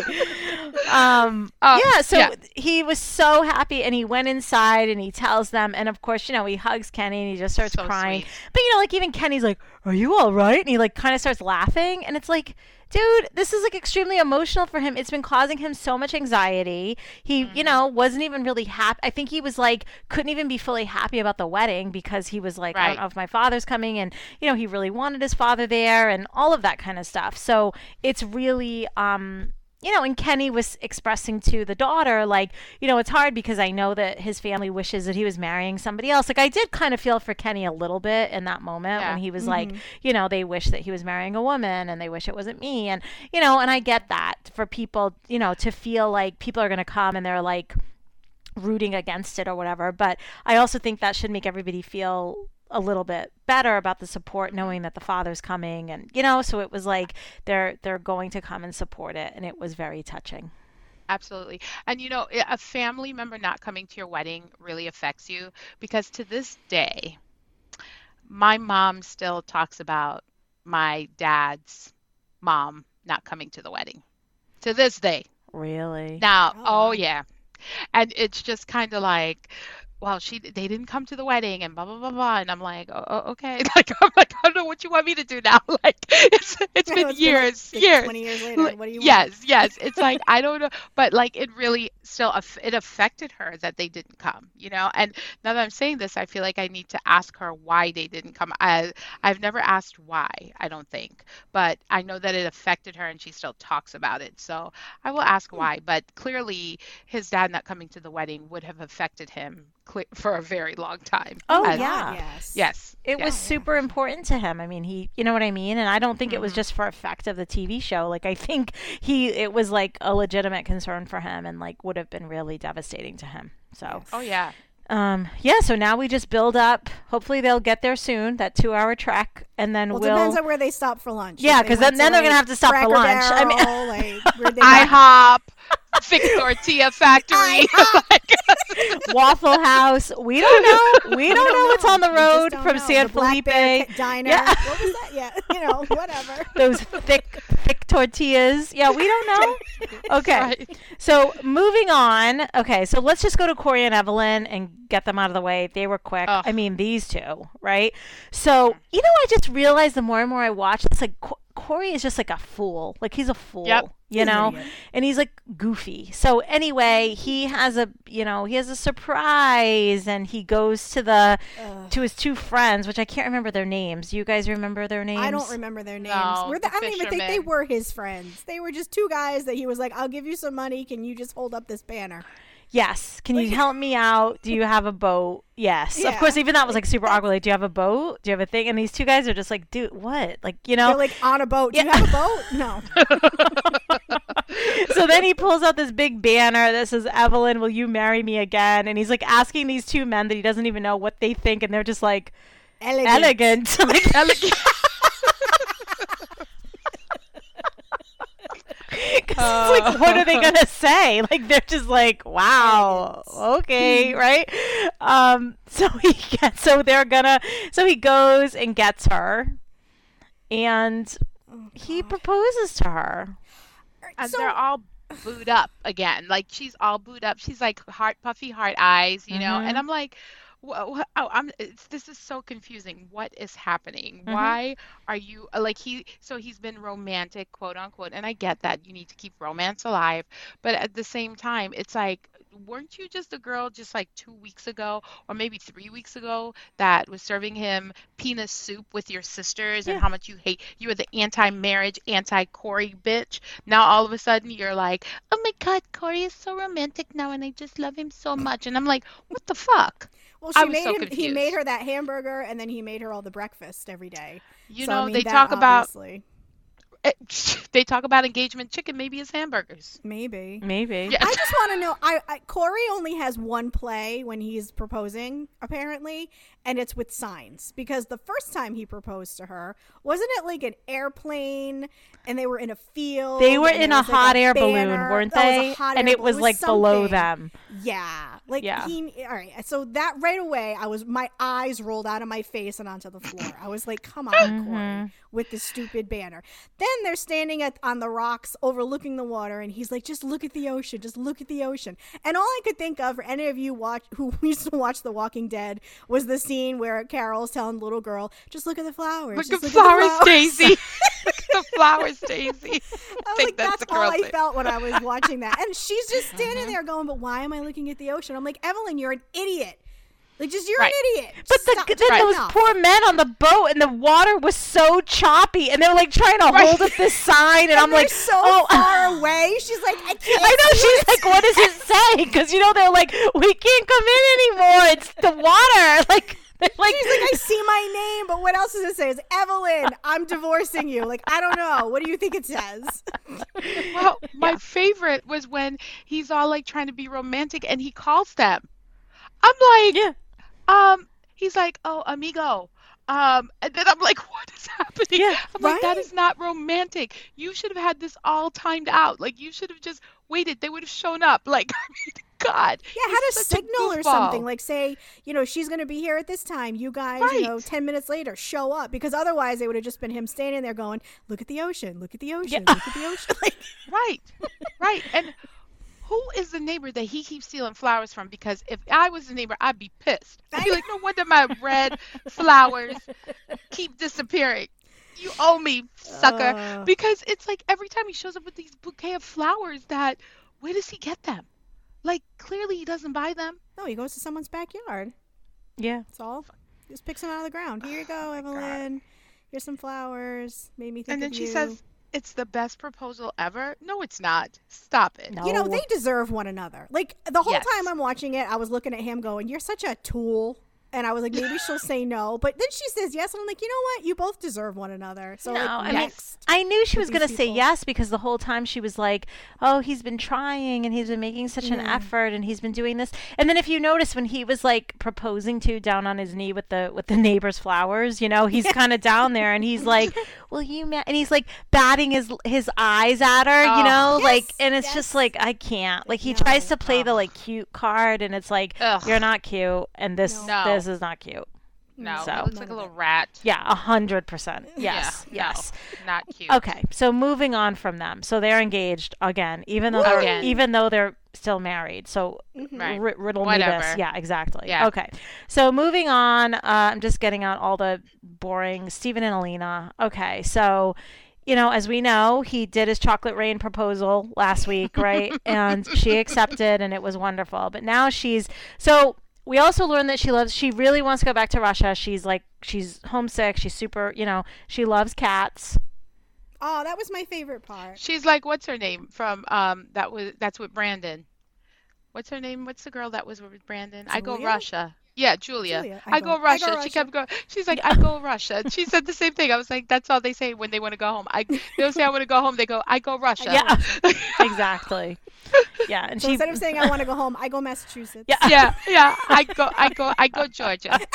Speaker 3: Um,
Speaker 2: Uh,
Speaker 3: yeah, so
Speaker 2: yeah.
Speaker 3: he was so happy and he went inside and he tells them and of course, you know, he hugs Kenny and he just starts
Speaker 2: So
Speaker 3: crying.
Speaker 2: sweet.
Speaker 3: But you know, like even Kenny's like, "Are you all right?" And he like kind of starts laughing and it's like Dude, this is like extremely emotional for him. It's been causing him so much anxiety. He, you
Speaker 2: Mm-hmm.
Speaker 3: know, wasn't even really happy. I think he was like, couldn't even be fully happy about the wedding because he was like, I don't know if my father's coming. And, you know, he really wanted his father there and all of that kind of stuff. So it's really, um, you know, and Kenny was expressing to the daughter, like, you know, it's hard because I know that his family wishes that he was marrying somebody else. Like, I did kind of feel for Kenny a little bit in that moment
Speaker 2: Yeah.
Speaker 3: when he was mm-hmm. like, you know, they wish that he was marrying a woman and they wish it wasn't me. And, you know, and I get that for people, you know, to feel like people are going to come and they're like, rooting against it or whatever. But I also think that should make everybody feel a little bit better about the support knowing that the father's coming and you know so it was like they're they're going to come and support it and it was very touching
Speaker 2: Absolutely. And you know, a family member not coming to your wedding really affects you because to this day, my mom still talks about my dad's mom not coming to the wedding. To this day.
Speaker 3: really
Speaker 2: Now,
Speaker 1: Oh,
Speaker 2: oh yeah. And it's just kind of like well, she they didn't come to the wedding and blah blah blah blah, and I'm like, oh, oh, okay, like I'm like I don't know what you want me to do now. Like it's it's
Speaker 1: I
Speaker 2: been
Speaker 1: it's
Speaker 2: years,
Speaker 1: like
Speaker 2: years.
Speaker 1: 20 years later. What do you want?
Speaker 2: yes, yes. It's like I don't know, but like it really still it affected her that they didn't come, you know. And now that I'm saying this, I feel like I need to ask her why they didn't come. I I've never asked why. I don't think, but I know that it affected her, and she still talks about it. So I will ask
Speaker 1: Hmm.
Speaker 2: why. But clearly, his dad not coming to the wedding would have affected him for a very long time.
Speaker 3: Oh,
Speaker 2: As-
Speaker 3: yeah.
Speaker 1: Yes.
Speaker 2: Yes.
Speaker 3: It was super important to him. I mean, he, you know what I mean? And I don't think it was
Speaker 2: Mhm.
Speaker 3: just for effect of the TV show. Like, I think he, it was like a legitimate concern for him and like would have been really devastating to him. So,
Speaker 2: Oh yeah.
Speaker 3: um, yeah, so now we just build up. Hopefully they'll get there soon, that two hour trek. And then
Speaker 1: Well,
Speaker 3: we'll.
Speaker 1: depends on where they stop for lunch.
Speaker 3: Yeah,
Speaker 1: because they
Speaker 3: 'cause
Speaker 1: went
Speaker 3: then- then they're gonna have to stop for
Speaker 1: Cracker
Speaker 3: lunch. I mean-
Speaker 1: Barrel, like, where they got-
Speaker 2: IHOP, Vic Tortilla Factory.
Speaker 3: Waffle House. We don't know. We don't, know what's on the road from
Speaker 1: know.
Speaker 3: San
Speaker 1: the Black
Speaker 3: Felipe.
Speaker 1: Bear Diner.
Speaker 3: Yeah.
Speaker 1: What was that? Yeah, you know, whatever.
Speaker 3: Those thick, thick tortillas. Yeah, we don't know. Okay.
Speaker 2: Right.
Speaker 3: So moving on. Okay, so let's just go to Corey and Evelyn and get them out of the way. They were quick.
Speaker 2: Ugh.
Speaker 3: I mean, these two, right? So you know, I just realized the more and more I watch it's like Corey is just like a fool. Like he's a fool.
Speaker 2: Yep.
Speaker 3: You
Speaker 1: He's
Speaker 3: know,
Speaker 1: idiot.
Speaker 3: and he's like goofy. So anyway, he has a you know he has a surprise, and he goes to the
Speaker 1: Ugh.
Speaker 3: to his two friends, which I can't remember their names. You guys remember their names?
Speaker 1: I don't remember their names.
Speaker 2: No,
Speaker 1: Were they,
Speaker 2: the
Speaker 1: I don't even think they were his friends. They were just two guys that he was like, "I'll give you some money. Can you just hold up this banner?"
Speaker 3: Yes. Can you help me out? Do you have a boat? Yes. Of course, even that was like super awkward. Like, do you have a boat? Do you have a thing? And these two guys are just like, dude, what? Like, you know?
Speaker 1: They're like on a boat. Do you
Speaker 3: Yeah.
Speaker 1: have a boat? No.
Speaker 3: so then he pulls out this big banner that says, Evelyn, will you marry me again? And he's like asking these two men that he doesn't even know what they think. And they're just like,
Speaker 1: Elegant.
Speaker 3: elegant. like, elegant. 'Cause it's like, what are they gonna say? Like they're just like, wow, okay, right? Um, so he gets, so they're gonna, so he goes and gets her, and
Speaker 1: Oh,
Speaker 3: he proposes to her.
Speaker 2: and
Speaker 1: So-
Speaker 2: they're all booed up again. Like she's all booed up. She's like heart puffy heart eyes, you know.
Speaker 3: Mhm.
Speaker 2: And I'm like, wha- wha- oh, I'm. It's, this is so confusing. What is happening?
Speaker 3: Mhm.
Speaker 2: Why are you uh, like he? So he's been romantic, quote unquote. And I get that you need to keep romance alive, but at the same time, it's like. Weren't you just a girl just like two weeks ago, or maybe three weeks ago, that was serving him penis soup with your sisters
Speaker 3: Yeah.
Speaker 2: and how much you hate? You were the anti-marriage, anti-Corey bitch. Now all of a sudden you're like, oh my God, Corey is so romantic now, and I just love him so much. And I'm like, what the fuck?
Speaker 1: Well,
Speaker 2: I
Speaker 1: she
Speaker 2: was
Speaker 1: made
Speaker 2: so
Speaker 1: him. He made her that hamburger, and then he made her all the breakfast every day.
Speaker 2: You
Speaker 1: So, I
Speaker 2: know,
Speaker 1: mean,
Speaker 2: they
Speaker 1: that
Speaker 2: talk about
Speaker 1: obviously-
Speaker 2: eh, they talk about engagement chicken, maybe it's hamburgers.
Speaker 1: maybe.
Speaker 3: Maybe.
Speaker 2: Yeah.
Speaker 1: I just want to know. I, I Corey only has one play when he's proposing, apparently, and it's with signs. Because the first time he proposed to her, wasn't it like an airplane, and they were in a field?
Speaker 3: They were in a
Speaker 1: was, like,
Speaker 3: hot air balloon,
Speaker 1: banner.
Speaker 3: weren't
Speaker 1: it was
Speaker 3: they? And it was like below them.
Speaker 1: Yeah, like
Speaker 3: Yeah.
Speaker 1: he. All right, so that right away, I was my eyes rolled out of my face and onto the floor. I was like, "Come on,
Speaker 3: Mm-hmm.
Speaker 1: Corey, with the stupid banner." Then they're standing at on the rocks overlooking the water, and he's like, "Just look at the ocean, just look at the ocean." And all I could think of, for any of you watch who used to watch The Walking Dead, was the scene where Carol's telling the little girl, "Just look at the flowers,
Speaker 2: Look
Speaker 1: just
Speaker 2: at
Speaker 1: look at the
Speaker 2: flowers,
Speaker 1: flowers."
Speaker 2: Daisy. look at the flowers, Daisy.
Speaker 1: I was
Speaker 2: think
Speaker 1: like,
Speaker 2: that's
Speaker 1: that's,
Speaker 2: the
Speaker 1: all
Speaker 2: girl
Speaker 1: I
Speaker 2: thing.
Speaker 1: felt when I was watching that. And she's just standing
Speaker 3: Mm-hmm.
Speaker 1: there going, but why am I looking at the ocean? I'm like, Evelyn, you're an idiot. Like, just you're
Speaker 2: Right.
Speaker 1: an idiot.
Speaker 3: But the,
Speaker 1: Stop-
Speaker 3: then
Speaker 1: just
Speaker 3: those
Speaker 1: enough.
Speaker 3: poor men on the boat, and the water was so choppy, and they were like trying to
Speaker 2: Right.
Speaker 3: hold up this sign, and,
Speaker 1: And
Speaker 3: I'm like,
Speaker 1: so
Speaker 3: oh,
Speaker 1: far away. She's like, I can't.
Speaker 3: I know. She's
Speaker 1: it."
Speaker 3: like, what does it say? Because you know they're like, we can't come in anymore. It's the water. Like, they're like,
Speaker 1: She's like, I see my name, but what else does it say? It's Evelyn. I'm divorcing you. Like, I don't know. What do you think it says?
Speaker 2: Well, my favorite was when he's all like trying to be romantic and he calls them. I'm like,
Speaker 3: yeah.
Speaker 2: um, he's like, oh, amigo. Um, and then I'm like, what is happening?
Speaker 3: Yeah,
Speaker 2: I'm like, that
Speaker 1: right?
Speaker 2: is not romantic. You should have had this all timed out. Like, you should have just waited. They would have shown up. Like, I mean, God.
Speaker 1: Yeah, had a signal or something. Like, say, you know, she's going to be here at this time. You guys, you know, 10 minutes later, show up. Because otherwise, it would have just been him standing there going, look at the ocean, look at the ocean, look at the ocean. Like,
Speaker 2: Right, right. And who is the neighbor that he keeps stealing flowers from? Because if I was the neighbor, I'd be pissed. I'd be like, no wonder my red flowers keep disappearing. You owe me, sucker.
Speaker 1: Uh.
Speaker 2: because it's like every time he shows up with these bouquet of flowers that where does he get them? Like clearly he doesn't buy them.
Speaker 1: No, he goes to someone's backyard.
Speaker 3: Yeah.
Speaker 1: That's all. Just picks them out of the ground. Here you go,
Speaker 2: Oh my God.
Speaker 1: Evelyn. Here's some flowers. Made me think
Speaker 2: and then
Speaker 1: of
Speaker 2: she
Speaker 1: you.
Speaker 2: says it's the best proposal ever. No, it's not. Stop it.
Speaker 3: No.
Speaker 1: You know, they deserve one another. Like the whole
Speaker 2: Yes.
Speaker 1: time I'm watching it, I was looking at him going, "You're such a tool." And I was like, maybe she'll say no, but then she says yes, and I'm like, you know what? You both deserve one another. So
Speaker 3: No,
Speaker 1: like,
Speaker 3: I mean, I knew she was going to
Speaker 1: these
Speaker 3: say yes because the whole time she was like, "Oh, he's been trying and he's been making such an
Speaker 1: Yeah.
Speaker 3: effort and he's been doing this." And then if you notice when he was like proposing to down on his knee with the with the neighbor's flowers, you know, he's kind of down there and he's like, "Will you?" Ma-? And he's like batting his his eyes at her, you
Speaker 2: Oh.
Speaker 3: know, like, and it's
Speaker 1: yes.
Speaker 3: just like I can't. Like he tries to play the like cute card, and it's like
Speaker 2: Ugh.
Speaker 3: you're not cute, and this
Speaker 2: No.
Speaker 3: This is not cute.
Speaker 2: No,
Speaker 3: So-
Speaker 2: he looks like a little rat.
Speaker 3: Yeah, a hundred percent. Yes,
Speaker 2: Yeah, no,
Speaker 3: yes.
Speaker 2: not cute.
Speaker 3: Okay, so moving on from them. So they're engaged again, even though they're even though they're still married. So
Speaker 2: Right.
Speaker 3: ri- riddle me this. Yeah, exactly.
Speaker 2: Yeah.
Speaker 3: Okay. So moving on, uh, I'm just getting out all the boring Steven and Alina. Okay, so you know, as we know, he did his chocolate rain proposal last week, right? and she accepted, and it was wonderful. But now she's so. We also learned that she loves. She really wants to go back to Russia. She's like, she's homesick. She's super. You know, she loves cats.
Speaker 1: oh, that was my favorite part.
Speaker 2: She's like, what's her name from um that was that's with Brandon. What's her name? What's the girl that was with Brandon? I go Russia. Yeah, Julia.
Speaker 1: Julia.
Speaker 2: I, go, Russia.
Speaker 1: Russia.
Speaker 2: She kept going. She's like, I go Russia. She said the same thing. I was like, that's all they say when they want to go home. I they don't say I want to go home. They go, I go Russia.
Speaker 3: Yeah, exactly. Yeah, and
Speaker 1: So
Speaker 3: she
Speaker 1: instead of saying I want to go home, I go Massachusetts.
Speaker 3: Yeah.
Speaker 2: yeah, yeah. I go, I go, I go Georgia.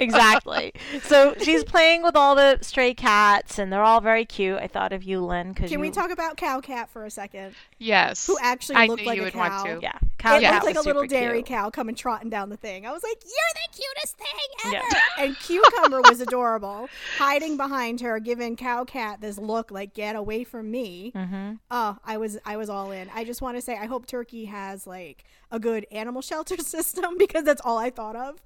Speaker 3: exactly. So she's playing with all the stray cats, and they're all very cute. I thought of you, Lynn, because
Speaker 1: Can
Speaker 3: you,
Speaker 1: we talk about Cow Cat for a second?
Speaker 2: Yes.
Speaker 1: Who actually
Speaker 2: I
Speaker 1: looked
Speaker 2: knew
Speaker 1: like
Speaker 2: you
Speaker 1: a
Speaker 2: would
Speaker 1: cow?
Speaker 2: want to.
Speaker 3: Yeah, cow
Speaker 1: It
Speaker 2: Yeah,
Speaker 1: looked like a little
Speaker 3: super
Speaker 1: dairy cow coming trotting down the thing. I was like, "You're the cutest thing
Speaker 3: Yeah.
Speaker 1: ever!" And Cucumber was adorable, hiding behind her, giving Cow Cat this look like "Get away from me."
Speaker 3: Mm-hmm.
Speaker 1: Oh, I was I was all in. I just want to say I hope Turkey has like a good animal shelter system because that's all I thought of.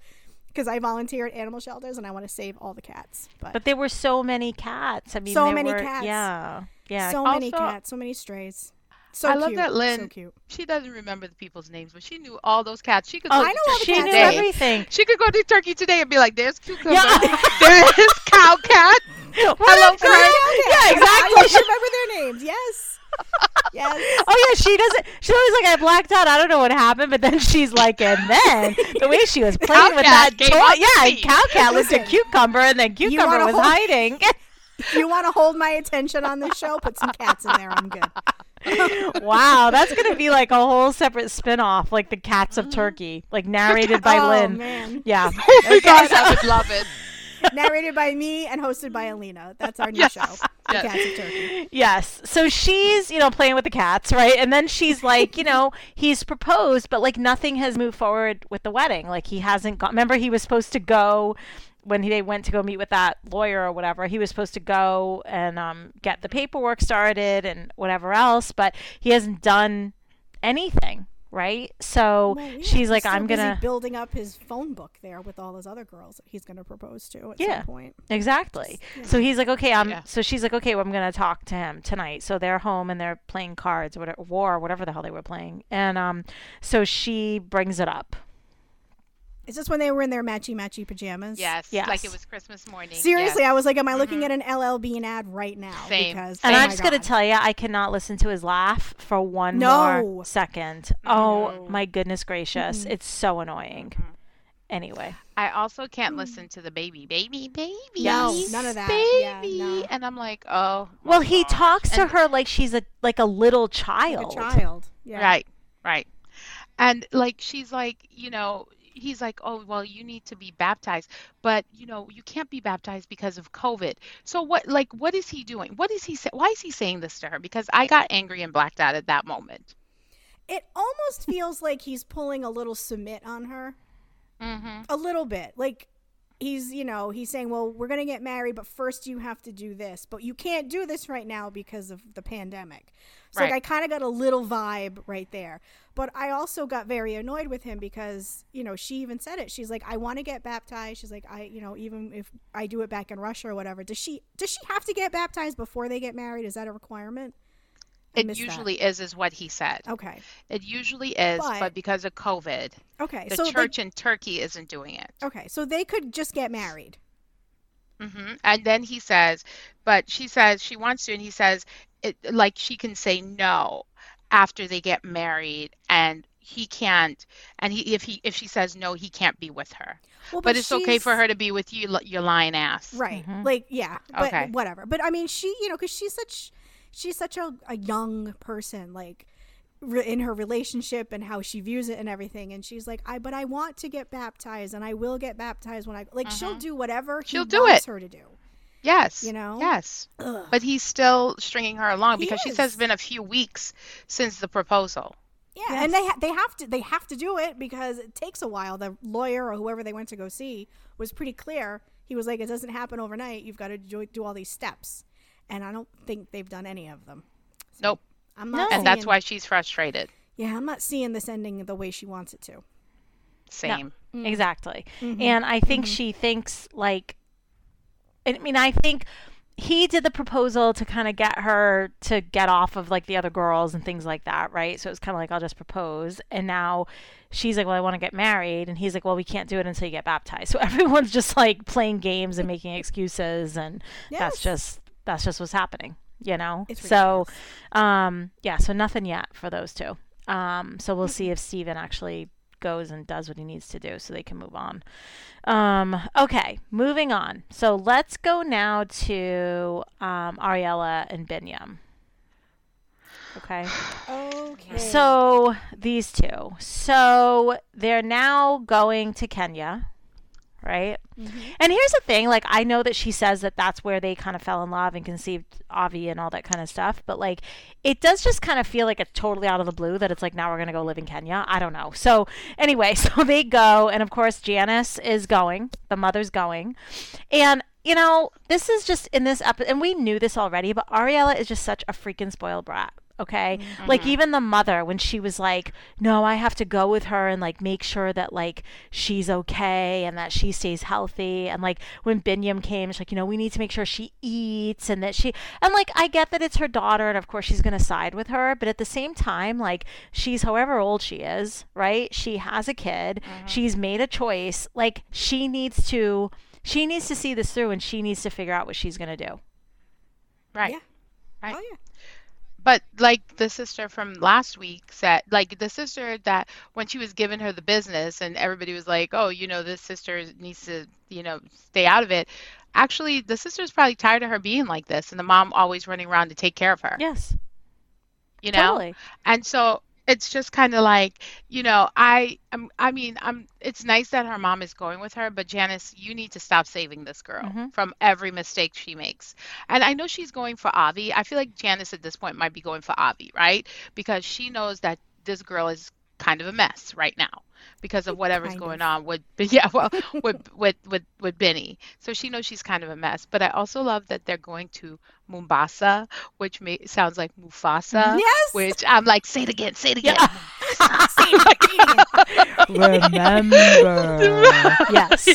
Speaker 1: Because I volunteer at animal shelters and I want to save all the cats. But,
Speaker 3: But there were so many cats. I mean,
Speaker 1: So
Speaker 3: there
Speaker 1: many
Speaker 3: were-
Speaker 1: cats.
Speaker 3: Yeah, yeah.
Speaker 1: so many cats, so many strays. So
Speaker 2: I love
Speaker 1: cute.
Speaker 2: that
Speaker 1: So
Speaker 2: Lynn-
Speaker 1: cute.
Speaker 2: She doesn't remember the people's names, but she knew all those cats. She could
Speaker 3: oh,
Speaker 2: go
Speaker 1: I
Speaker 2: to
Speaker 1: know all the
Speaker 2: Turkey
Speaker 3: she
Speaker 1: cats'
Speaker 3: knew
Speaker 2: today.
Speaker 3: everything.
Speaker 2: She could go to Turkey today and be like, "There's cucumber.
Speaker 3: Yeah.
Speaker 2: there is cow cat.
Speaker 3: What
Speaker 2: Hello,
Speaker 3: is
Speaker 2: Kurt.
Speaker 3: Yeah, exactly.
Speaker 1: always remember their names. Yes. Yes.
Speaker 3: Oh yeah, she doesn't. She's always like, I blacked out. I don't know what happened, but then she's like, and then the way she was playing with that
Speaker 2: Cowcat
Speaker 3: toy, yeah, and
Speaker 2: scene.
Speaker 3: cow cat looked at cucumber, and then cucumber was
Speaker 1: hold-
Speaker 3: hiding.
Speaker 1: you want to hold my attention on this show? Put some cats in there. I'm good.
Speaker 3: wow, that's gonna be like a whole separate spin-off, like the Cats of mm-hmm. Turkey, like narrated by
Speaker 1: oh
Speaker 3: Lynn.
Speaker 1: man.
Speaker 3: Yeah.
Speaker 2: Oh my gosh, I would love it.
Speaker 1: Narrated by me and hosted by Alina. That's our new
Speaker 2: Yes.
Speaker 1: show. The
Speaker 2: Yes.
Speaker 1: Cats of Turkey.
Speaker 3: Yes. So she's, you know, playing with the cats, right? And then she's like, you know, he's proposed, but like nothing has moved forward with the wedding. Like he hasn't got. Remember, he was supposed to go when he, they went to go meet with that lawyer or whatever. He was supposed to go and um, get the paperwork started and whatever else, but he hasn't done anything, right? So
Speaker 1: Well, yeah,
Speaker 3: she's like,
Speaker 1: so
Speaker 3: I'm gonna.
Speaker 1: building up his phone book there with all those other girls that he's gonna propose to at
Speaker 3: Yeah.
Speaker 1: some point.
Speaker 3: Exactly.
Speaker 1: Just,
Speaker 3: So he's like, okay, I'm.
Speaker 2: Yeah.
Speaker 3: So she's like, okay, well, I'm gonna talk to him tonight. So they're home and they're playing cards, or whatever, war, or whatever the hell they were playing. And um, so she brings it up.
Speaker 1: Is this when they were in their matchy matchy pajamas?
Speaker 2: Yes,
Speaker 3: Yes.
Speaker 2: like it was Christmas morning.
Speaker 1: Seriously,
Speaker 2: yes.
Speaker 1: I was like, am I looking at an LL Bean ad right now?
Speaker 2: Mm-hmm. Same.
Speaker 1: Because
Speaker 3: And
Speaker 1: oh
Speaker 3: I'm just gonna tell you, I cannot listen to his laugh for one
Speaker 1: No.
Speaker 3: more second. Oh
Speaker 2: No.
Speaker 3: my goodness gracious, it's so annoying. Anyway,
Speaker 2: I also can't listen to the baby, baby, baby.
Speaker 1: No, none of that.
Speaker 2: Baby,
Speaker 1: Yeah, no.
Speaker 2: and I'm like, oh. my
Speaker 3: well, he
Speaker 2: gosh.
Speaker 3: talks to
Speaker 2: And-
Speaker 3: her like she's a like a little
Speaker 1: Like
Speaker 3: child.
Speaker 1: a child. Yeah.
Speaker 2: Right, right. And like she's like, you know, he's like, "Oh, well, you need to be baptized, but you know, you can't be baptized because of COVID." So what like what is he doing? What is he say? Why is he saying this to her? Because I got angry and blacked out at that moment.
Speaker 1: It almost feels like he's pulling a little Sumit on her.
Speaker 2: Mhm.
Speaker 1: A little bit. Like he's you know he's saying well we're gonna get married but first you have to do this. But you can't do this right now because of the pandemic. So like i kind of got a little vibe right there. But i also got very annoyed with him because you know she even said it. She's like i want to get baptized. She's like i you know even if i do it back in russia or whatever does she does she have to get baptized before they get married? Is that a requirement
Speaker 2: It usually is, is what he said.
Speaker 1: okay
Speaker 2: It usually is,
Speaker 1: But-
Speaker 2: but, because of COVID,
Speaker 1: okay
Speaker 2: the
Speaker 1: so they-
Speaker 2: church in Turkey isn't doing it.
Speaker 1: okay so they could just get married
Speaker 2: hmm And then he says, but she says she wants to, and he says, it, like she can say no after they get married, and he can't. And he, if he, if she says no, he can't be with her.
Speaker 1: well,
Speaker 2: But it's okay for her to be with you, li- your lying ass.
Speaker 1: right
Speaker 3: Mhm.
Speaker 1: like yeah but
Speaker 2: Okay.
Speaker 1: whatever but i mean she you know because she's such she's such a, a young person like re- in her relationship and how she views it and everything and she's like i but i want to get baptized and i will get baptized when i like she'll
Speaker 2: Mhm.
Speaker 1: do whatever
Speaker 2: She'll do
Speaker 1: wants
Speaker 2: it.
Speaker 1: her to do
Speaker 2: Yes.
Speaker 1: You know?
Speaker 2: Yes.
Speaker 1: Ugh.
Speaker 2: But he's still stringing her along
Speaker 1: He
Speaker 2: because she says it's been a few weeks since the proposal.
Speaker 1: yeah and they ha- they have to they have to do it because it takes a while the lawyer or whoever they went to go see was pretty clear he was like it doesn't happen overnight you've got to do, do all these steps and i don't think they've done any of them
Speaker 2: Nope.
Speaker 1: i'm not
Speaker 2: And that's why she's frustrated.
Speaker 1: Yeah, I'm not seeing this ending the way she wants it to.
Speaker 2: Same.
Speaker 1: Mm.
Speaker 3: Exactly.
Speaker 1: Mhm.
Speaker 3: And I think she thinks like I mean I think he did the proposal to kind of get her to get off of like the other girls and things like that, right? So it was kind of like I'll just propose and now she's like, "Well, I want to get married." And he's like, "Well, we can't do it until you get baptized." So everyone's just like playing games and making excuses and that's just that's just what's happening, you know?
Speaker 1: It's
Speaker 3: so um yeah, so nothing yet for those two. Um so we'll see if Steven actually goes and does what he needs to do so they can move on. Um, okay, moving on. So let's go now to um, Ariella and Binyam. Okay.
Speaker 1: Okay.
Speaker 3: So these two. So they're now going to Kenya, right?
Speaker 1: Mhm.
Speaker 3: And here's the thing, like I know that she says that that's where they kind of fell in love and conceived Avi and all that kind of stuff, but like it does just kind of feel like it's totally out of the blue that it's like now we're going to go live in Kenya. I don't know. So anyway, so they go and of course Janice is going, the mother's going. And you know, this is just in this episode, and we knew this already, but Ariella is just such a freaking spoiled brat. Okay. Like, mm-hmm. even the mother, when she was like, no, I have to go with her and like make sure that like she's okay and that she stays healthy. And like, when Binyam came, she's like, you know, we need to make sure she eats and that she, and like, I get that it's her daughter and of course she's going to side with her. But at the same time, like, she's however old she is, right? She has a kid. Mm-hmm. She's made a choice. Like, she needs to, she needs to see this through and she needs to figure out what she's going to do.
Speaker 2: Right.
Speaker 1: Yeah.
Speaker 2: Right.
Speaker 1: Oh yeah.
Speaker 2: But like the sister from last week said, like the sister that when she was giving her the business and everybody was like, oh, you know, this sister needs to, you know, stay out of it. Actually, the sister's probably tired of her being like this and the mom always running around to take care of her,
Speaker 3: Yes.
Speaker 2: you know?
Speaker 3: Totally.
Speaker 2: And so it's just kind of like, you know, I I'm, I mean, I'm it's nice that her mom is going with her, but Janice, you need to stop saving this girl
Speaker 3: Mhm.
Speaker 2: from every mistake she makes. And I know she's going for Avi. I feel like Janice at this point might be going for Avi, right? Because she knows that this girl is kind of a mess right now because of whatever's
Speaker 1: Kind
Speaker 2: going
Speaker 1: of.
Speaker 2: on with yeah, well, with with with with Benny. So she knows she's kind of a mess. But I also love that they're going to Mombasa, which may, sounds like Mufasa.
Speaker 1: Yes.
Speaker 2: Which I'm like, say it again, say it again.
Speaker 3: Yeah.
Speaker 1: Say it again.
Speaker 3: Remember. yes.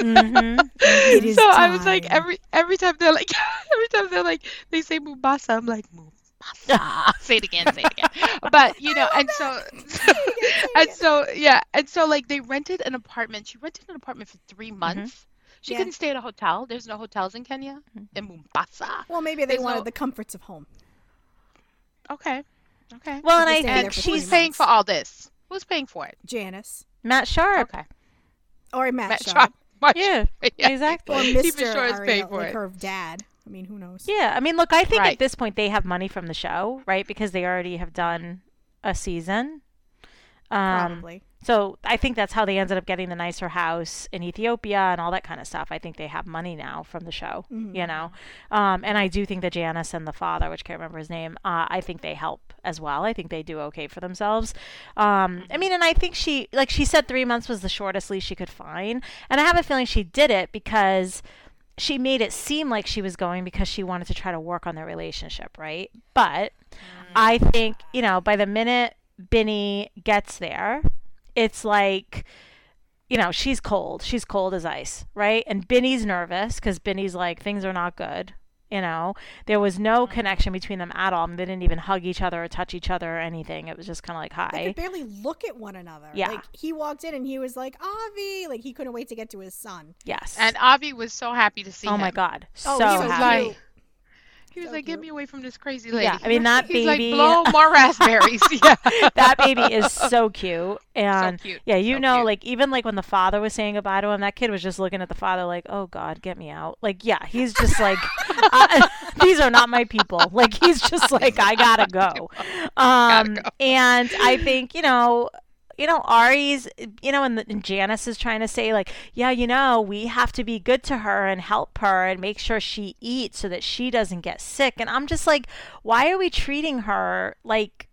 Speaker 3: Mm-hmm.
Speaker 1: It is
Speaker 2: so I was like, every every time they're like, every time they're like, they say Mombasa, I'm like, Mombasa. say it again, say it again. But you know, and so, and so, yeah, and so like they rented an apartment. She rented an apartment for three months. She
Speaker 1: Yeah.
Speaker 2: couldn't stay at a hotel. There's no hotels in Kenya, in Mombasa.
Speaker 1: Well, maybe they
Speaker 2: There's
Speaker 1: wanted
Speaker 2: no-
Speaker 1: the comforts of home.
Speaker 2: Okay, okay.
Speaker 3: Well, and I
Speaker 1: stay
Speaker 3: think
Speaker 1: there for
Speaker 3: she's
Speaker 2: paying for all this? Who's paying for it?
Speaker 1: Janice
Speaker 3: Matt Sharp.
Speaker 2: Okay,
Speaker 1: or Matt,
Speaker 2: Matt
Speaker 1: Sharp.
Speaker 2: Sharp. Much-
Speaker 3: Yeah, exactly.
Speaker 1: or
Speaker 2: He
Speaker 1: Mr.
Speaker 2: for sure is paying for
Speaker 1: like
Speaker 2: it.
Speaker 1: her dad. I mean, who knows?
Speaker 3: Yeah, I mean, look, I think at this point they have money from the show, right? Because they already have done a season. Um,
Speaker 1: Probably.
Speaker 3: So I think that's how they ended up getting the nicer house in Ethiopia and all that kind of stuff. I think they have money now from the show, you know. Um, and I do think that Janice and the father, which I can't remember his name, uh, I think they help as well. I think they do okay for themselves. Um, I mean, and I think she, like she said, three months was the shortest lease she could find, and I have a feeling she did it because she made it seem like she was going because she wanted to try to work on their relationship, right? But I think, you know, by the minute Binny gets there, it's like, you know, she's cold. She's cold as ice, right? And Binny's nervous because Binny's like, things are not good. You know, there was no mm-hmm. connection between them at all. They didn't even hug each other or touch each other or anything. It was just kind of like,
Speaker 1: They
Speaker 3: hi.
Speaker 1: could barely look at one another.
Speaker 3: Yeah.
Speaker 1: Like he walked in and he was like, Avi. Like he couldn't wait to get to his son.
Speaker 3: Yes.
Speaker 2: And Avi was so happy to see
Speaker 3: oh
Speaker 2: him.
Speaker 3: my God.
Speaker 1: Oh,
Speaker 3: so
Speaker 1: he was
Speaker 3: happy.
Speaker 1: like-
Speaker 2: He was
Speaker 1: So
Speaker 2: like, "Get me away from this crazy lady."
Speaker 3: Yeah, I mean, that
Speaker 2: He's
Speaker 3: baby-
Speaker 2: like, "Blow more raspberries." yeah.
Speaker 3: that baby is so cute and
Speaker 2: cute,
Speaker 3: yeah you
Speaker 2: so
Speaker 3: know
Speaker 2: cute.
Speaker 3: like even like when the father was saying goodbye to him that kid was just looking at the father like oh god get me out like yeah he's just like these are not my people like he's just like i gotta go um
Speaker 2: go.
Speaker 3: and i think you know you know, Ari's, you know, and, the, and Janice is trying to say, like, yeah, you know, we have to be good to her and help her and make sure she eats so that she doesn't get sick. And I'm just like, why are we treating her like,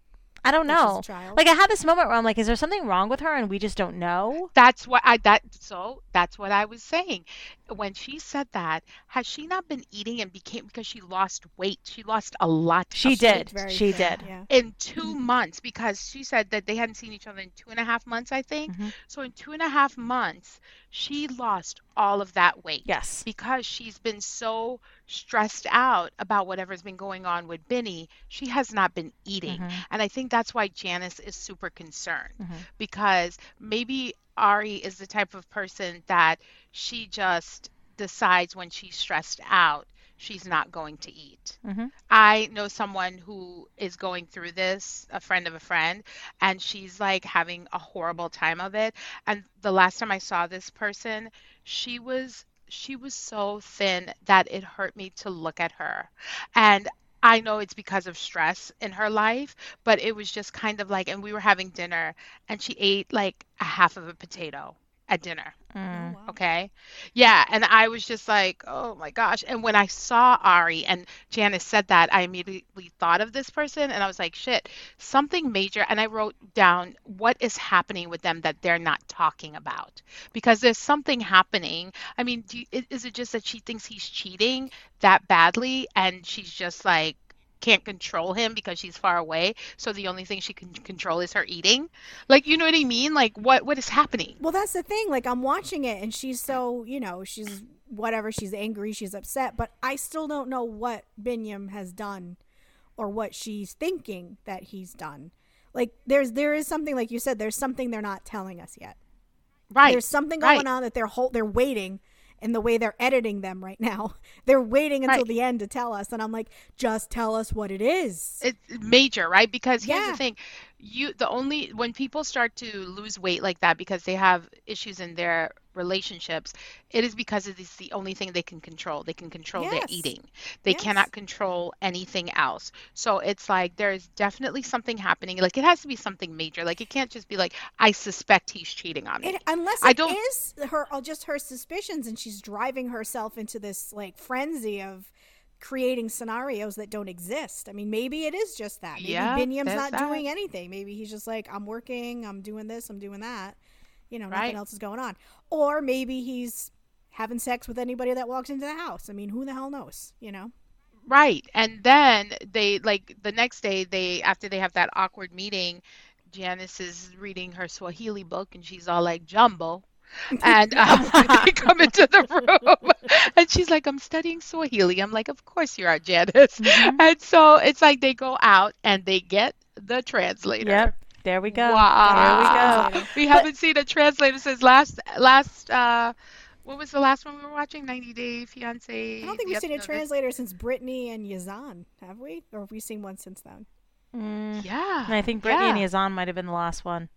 Speaker 3: I don't
Speaker 1: Like she's a
Speaker 3: know. Like, I had this moment where I'm like, is there something wrong with her and we just don't know?
Speaker 2: That's what I that so that's what I was saying. When she said that, has she not been eating and became because she lost weight? She lost a lot.
Speaker 3: She
Speaker 2: of
Speaker 3: did.
Speaker 1: Very
Speaker 3: She
Speaker 1: thin,
Speaker 3: did.
Speaker 1: Yeah.
Speaker 2: in two months because she said that they hadn't seen each other in two and a half months, I think.
Speaker 3: Mhm.
Speaker 2: So in two and a half months, she lost all of that weight.
Speaker 3: Yes.
Speaker 2: Because she's been so stressed out about whatever's been going on with Benny, she has not been eating.
Speaker 3: Mhm.
Speaker 2: And I think that's why Janice is super concerned
Speaker 3: Mhm.
Speaker 2: because maybe Ari is the type of person that she just decides when she's stressed out, she's not going to eat.
Speaker 3: Mhm.
Speaker 2: I know someone who is going through this, a friend of a friend, and she's like having a horrible time of it. And the last time I saw this person, she was she was so thin that it hurt me to look at her. And I know it's because of stress in her life, but it was just kind of like and we were having dinner and she ate like a half of a potato at dinner.
Speaker 3: Mm.
Speaker 1: Oh.
Speaker 2: Okay. Yeah. And I was just like, oh my gosh. And when I saw Ari and Janice said that, I immediately thought of this person and I was like, shit, something major. And I wrote down what is happening with them that they're not talking about because there's something happening. I mean, do you, is it just that she thinks he's cheating that badly and she's just like, can't control him because she's far away so the only thing she can control is her eating like you know what i mean like what what is happening
Speaker 1: Well, that's the thing. Like, I'm watching it, and she's so, you know, she's whatever. She's angry. She's upset. But I still don't know what Binyam has done, or what she's thinking that he's done. Like, there's there is something like you said. There's something they're not telling us yet.
Speaker 2: right
Speaker 1: There's something
Speaker 2: right.
Speaker 1: going on that they're whole, they're waiting. In the way they're editing them right now, they're waiting until
Speaker 2: Right.
Speaker 1: the end to tell us, and I'm like, just tell us what it is.
Speaker 2: it's major, right? Because here's
Speaker 1: Yeah.
Speaker 2: the thing, you the only when people start to lose weight like that because they have issues in their relationships, it is because it is the only thing they can control. They can control their eating. They
Speaker 1: Yes.
Speaker 2: cannot control anything else. So it's like there's definitely something happening. Like it has to be something major. Like it can't just be like I suspect he's cheating on me.
Speaker 1: It, unless
Speaker 2: I don't-
Speaker 1: is her uh, just her suspicions and she's driving herself into this like frenzy of creating scenarios that don't exist. I mean, maybe it is just that. Maybe
Speaker 2: Yeah,
Speaker 1: Binyam's not
Speaker 2: that.
Speaker 1: doing anything. Maybe he's just like, I'm working, I'm doing this, I'm doing that. You know, nothing else is going on. Or maybe he's having sex with anybody that walks into the house. I mean, who the hell knows, you know?
Speaker 2: Right. And then they like the next day they after they have that awkward meeting, Janice is reading her Swahili book and she's all like jumbo. And um, they come into the room and she's like, I'm studying Swahili. I'm like, Of course you are, Janice.
Speaker 3: Mhm.
Speaker 2: And so it's like they go out and they get the translator.
Speaker 3: Yep. There we go.
Speaker 2: Wow.
Speaker 1: There we go.
Speaker 2: We haven't seen a translator since last last uh what was the last one we were watching? 90 Day Fiance.
Speaker 1: I don't think we've
Speaker 2: Yep,
Speaker 1: seen a
Speaker 2: no, this-
Speaker 1: translator since Brittany and Yazan, have we? Or have we seen one since then?
Speaker 3: Mm.
Speaker 2: Yeah.
Speaker 3: And I think Brittany and
Speaker 2: yeah.
Speaker 3: Yazan might have been the last one.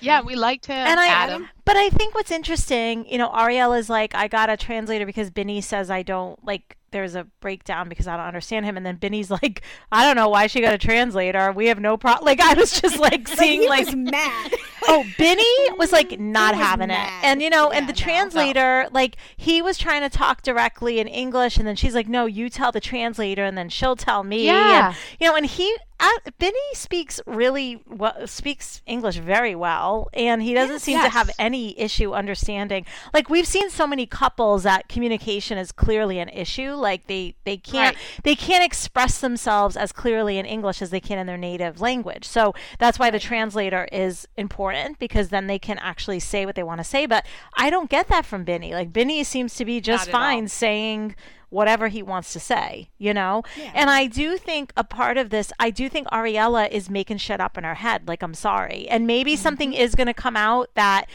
Speaker 2: Yeah, we liked him.
Speaker 3: and I,
Speaker 2: Adam.
Speaker 3: but I think what's interesting, you know, Ariel is like, I got a translator because Binny says I don't like. There's a breakdown because I don't understand him, and then Binny's like, I don't know why she got a translator. We have no problem. Like I was just like
Speaker 1: Like,
Speaker 3: seeing
Speaker 1: he
Speaker 3: like,
Speaker 1: was mad.
Speaker 3: Oh, Benny was like not
Speaker 1: was
Speaker 3: having
Speaker 1: mad.
Speaker 3: it. And you know, and
Speaker 1: Yeah,
Speaker 3: the
Speaker 1: no.
Speaker 3: translator, like he was trying to talk directly in English and then she's like, "No, you tell the translator and then she'll tell me."
Speaker 2: Yeah.
Speaker 3: And you know, and he uh, Benny speaks really well, speaks English very well, and he doesn't
Speaker 1: Yes.
Speaker 3: seem to have any issue understanding. Like we've seen so many couples that communication is clearly an issue. Like they they can't
Speaker 2: Right.
Speaker 3: they can't express themselves as clearly in English as they can in their native language. So that's why the translator is important because then they can actually say what they want to say. But I don't get that from Benny. Like Benny seems to be just
Speaker 2: at all.
Speaker 3: fine saying whatever he wants to say, you know?
Speaker 1: Yeah.
Speaker 3: And I do think a part of this, I do think Ariella is making shit up in her head. Like, I'm sorry. And maybe mm-hmm. something is going to come out that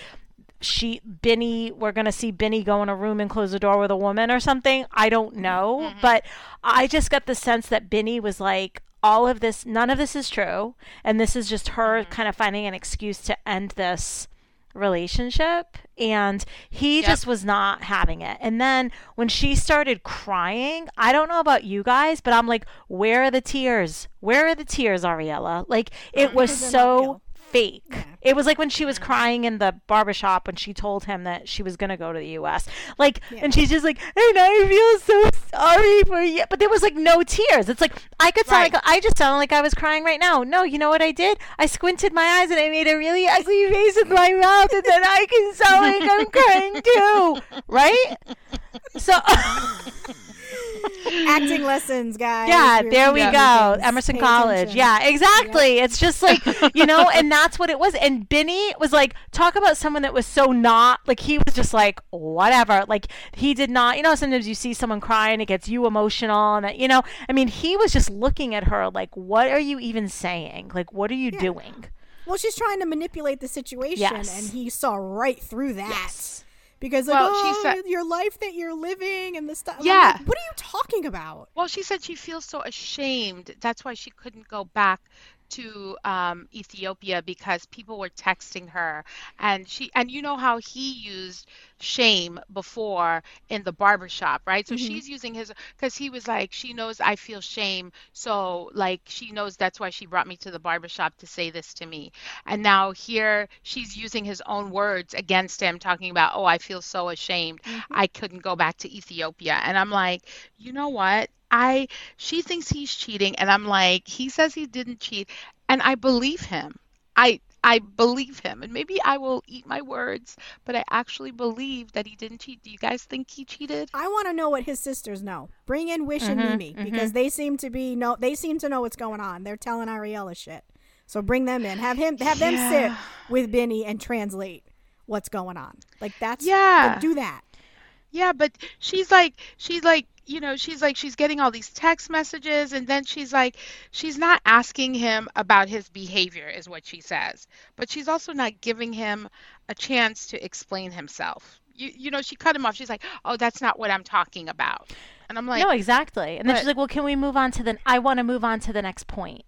Speaker 3: she Benny we're going to see Benny go in a room and close the door with a woman or something. I don't know, mm-hmm. but I just got the sense that Benny was like all of this none of this is true and this is just her mm-hmm. kind of finding an excuse to end this relationship and he
Speaker 2: Yep.
Speaker 3: just was not having it. And then when she started crying, I don't know about you guys, but I'm like, where are the tears? Where are the tears, Ariella? Like it was
Speaker 1: Because they're not
Speaker 3: so. Fake.
Speaker 1: Yeah.
Speaker 3: It was like when she was crying in the barbershop when she told him that she was going to go to the US. Like and she's just like, "And I feel so sorry for you." But there was like no tears. It's like I could sound
Speaker 2: Right.
Speaker 3: like I just sound like I was crying right now. No, you know what I did? I squinted my eyes and I made a really ugly face with my mouth and then I can sound like I'm crying too. Right? So
Speaker 1: Acting lessons, guys.
Speaker 3: Yeah,
Speaker 1: You're
Speaker 3: there we go.
Speaker 1: things.
Speaker 3: Emerson
Speaker 1: Pay
Speaker 3: College.
Speaker 1: attention.
Speaker 3: Yeah, exactly. It's just like, you know, and that's what it was. And Benny was like, talk about someone that was so not, like, he was just like, whatever. Like, he did not, you know, sometimes you see someone crying, it gets you emotional. And, that, you know, I mean, he was just looking at her like, what are you even saying? Like, what are you doing?
Speaker 1: Well, she's trying to manipulate the situation,
Speaker 3: Yes.
Speaker 1: and he saw right through that.
Speaker 3: Yes.
Speaker 1: Because like,
Speaker 2: Well, she
Speaker 1: oh,
Speaker 2: said-
Speaker 1: your life that you're living and the stuff.
Speaker 2: Yeah.
Speaker 1: like, what are you talking about?
Speaker 2: Well, she said she feels so ashamed. That's why she couldn't go back to um, Ethiopia because people were texting her, and she and you know how he used shame before in the barbershop, right? So she's using his because he was like, she knows I feel shame, so like she knows that's why she brought me to the barbershop to say this to me, and now here she's using his own words against him, talking about, oh, I feel so ashamed, I couldn't go back to Ethiopia, and I'm like, you know what? I she thinks he's cheating and I'm like he says he didn't cheat and I believe him. I I believe him and maybe I will eat my words, but I actually believe that he didn't cheat. Do you guys think he cheated?
Speaker 1: I want to know what his sisters know. Bring in Wish
Speaker 3: Mm-hmm,
Speaker 1: and Mimi because they seem to be no. They seem to know what's going on. They're telling Ariella shit. So bring them in. Have him. Have them sit with Benny and translate what's going on. Like that's
Speaker 2: Yeah.
Speaker 1: like, do that.
Speaker 2: Yeah, but she's like she's like you know, she's like she's getting all these text messages and then she's like she's not asking him about his behavior is what she says. But she's also not giving him a chance to explain himself. You you know, she cut him off. She's like, "Oh, that's not what I'm talking about." And I'm like,
Speaker 3: no, exactly. And then she's like, well, can we move on to the, I want to move on to the next point.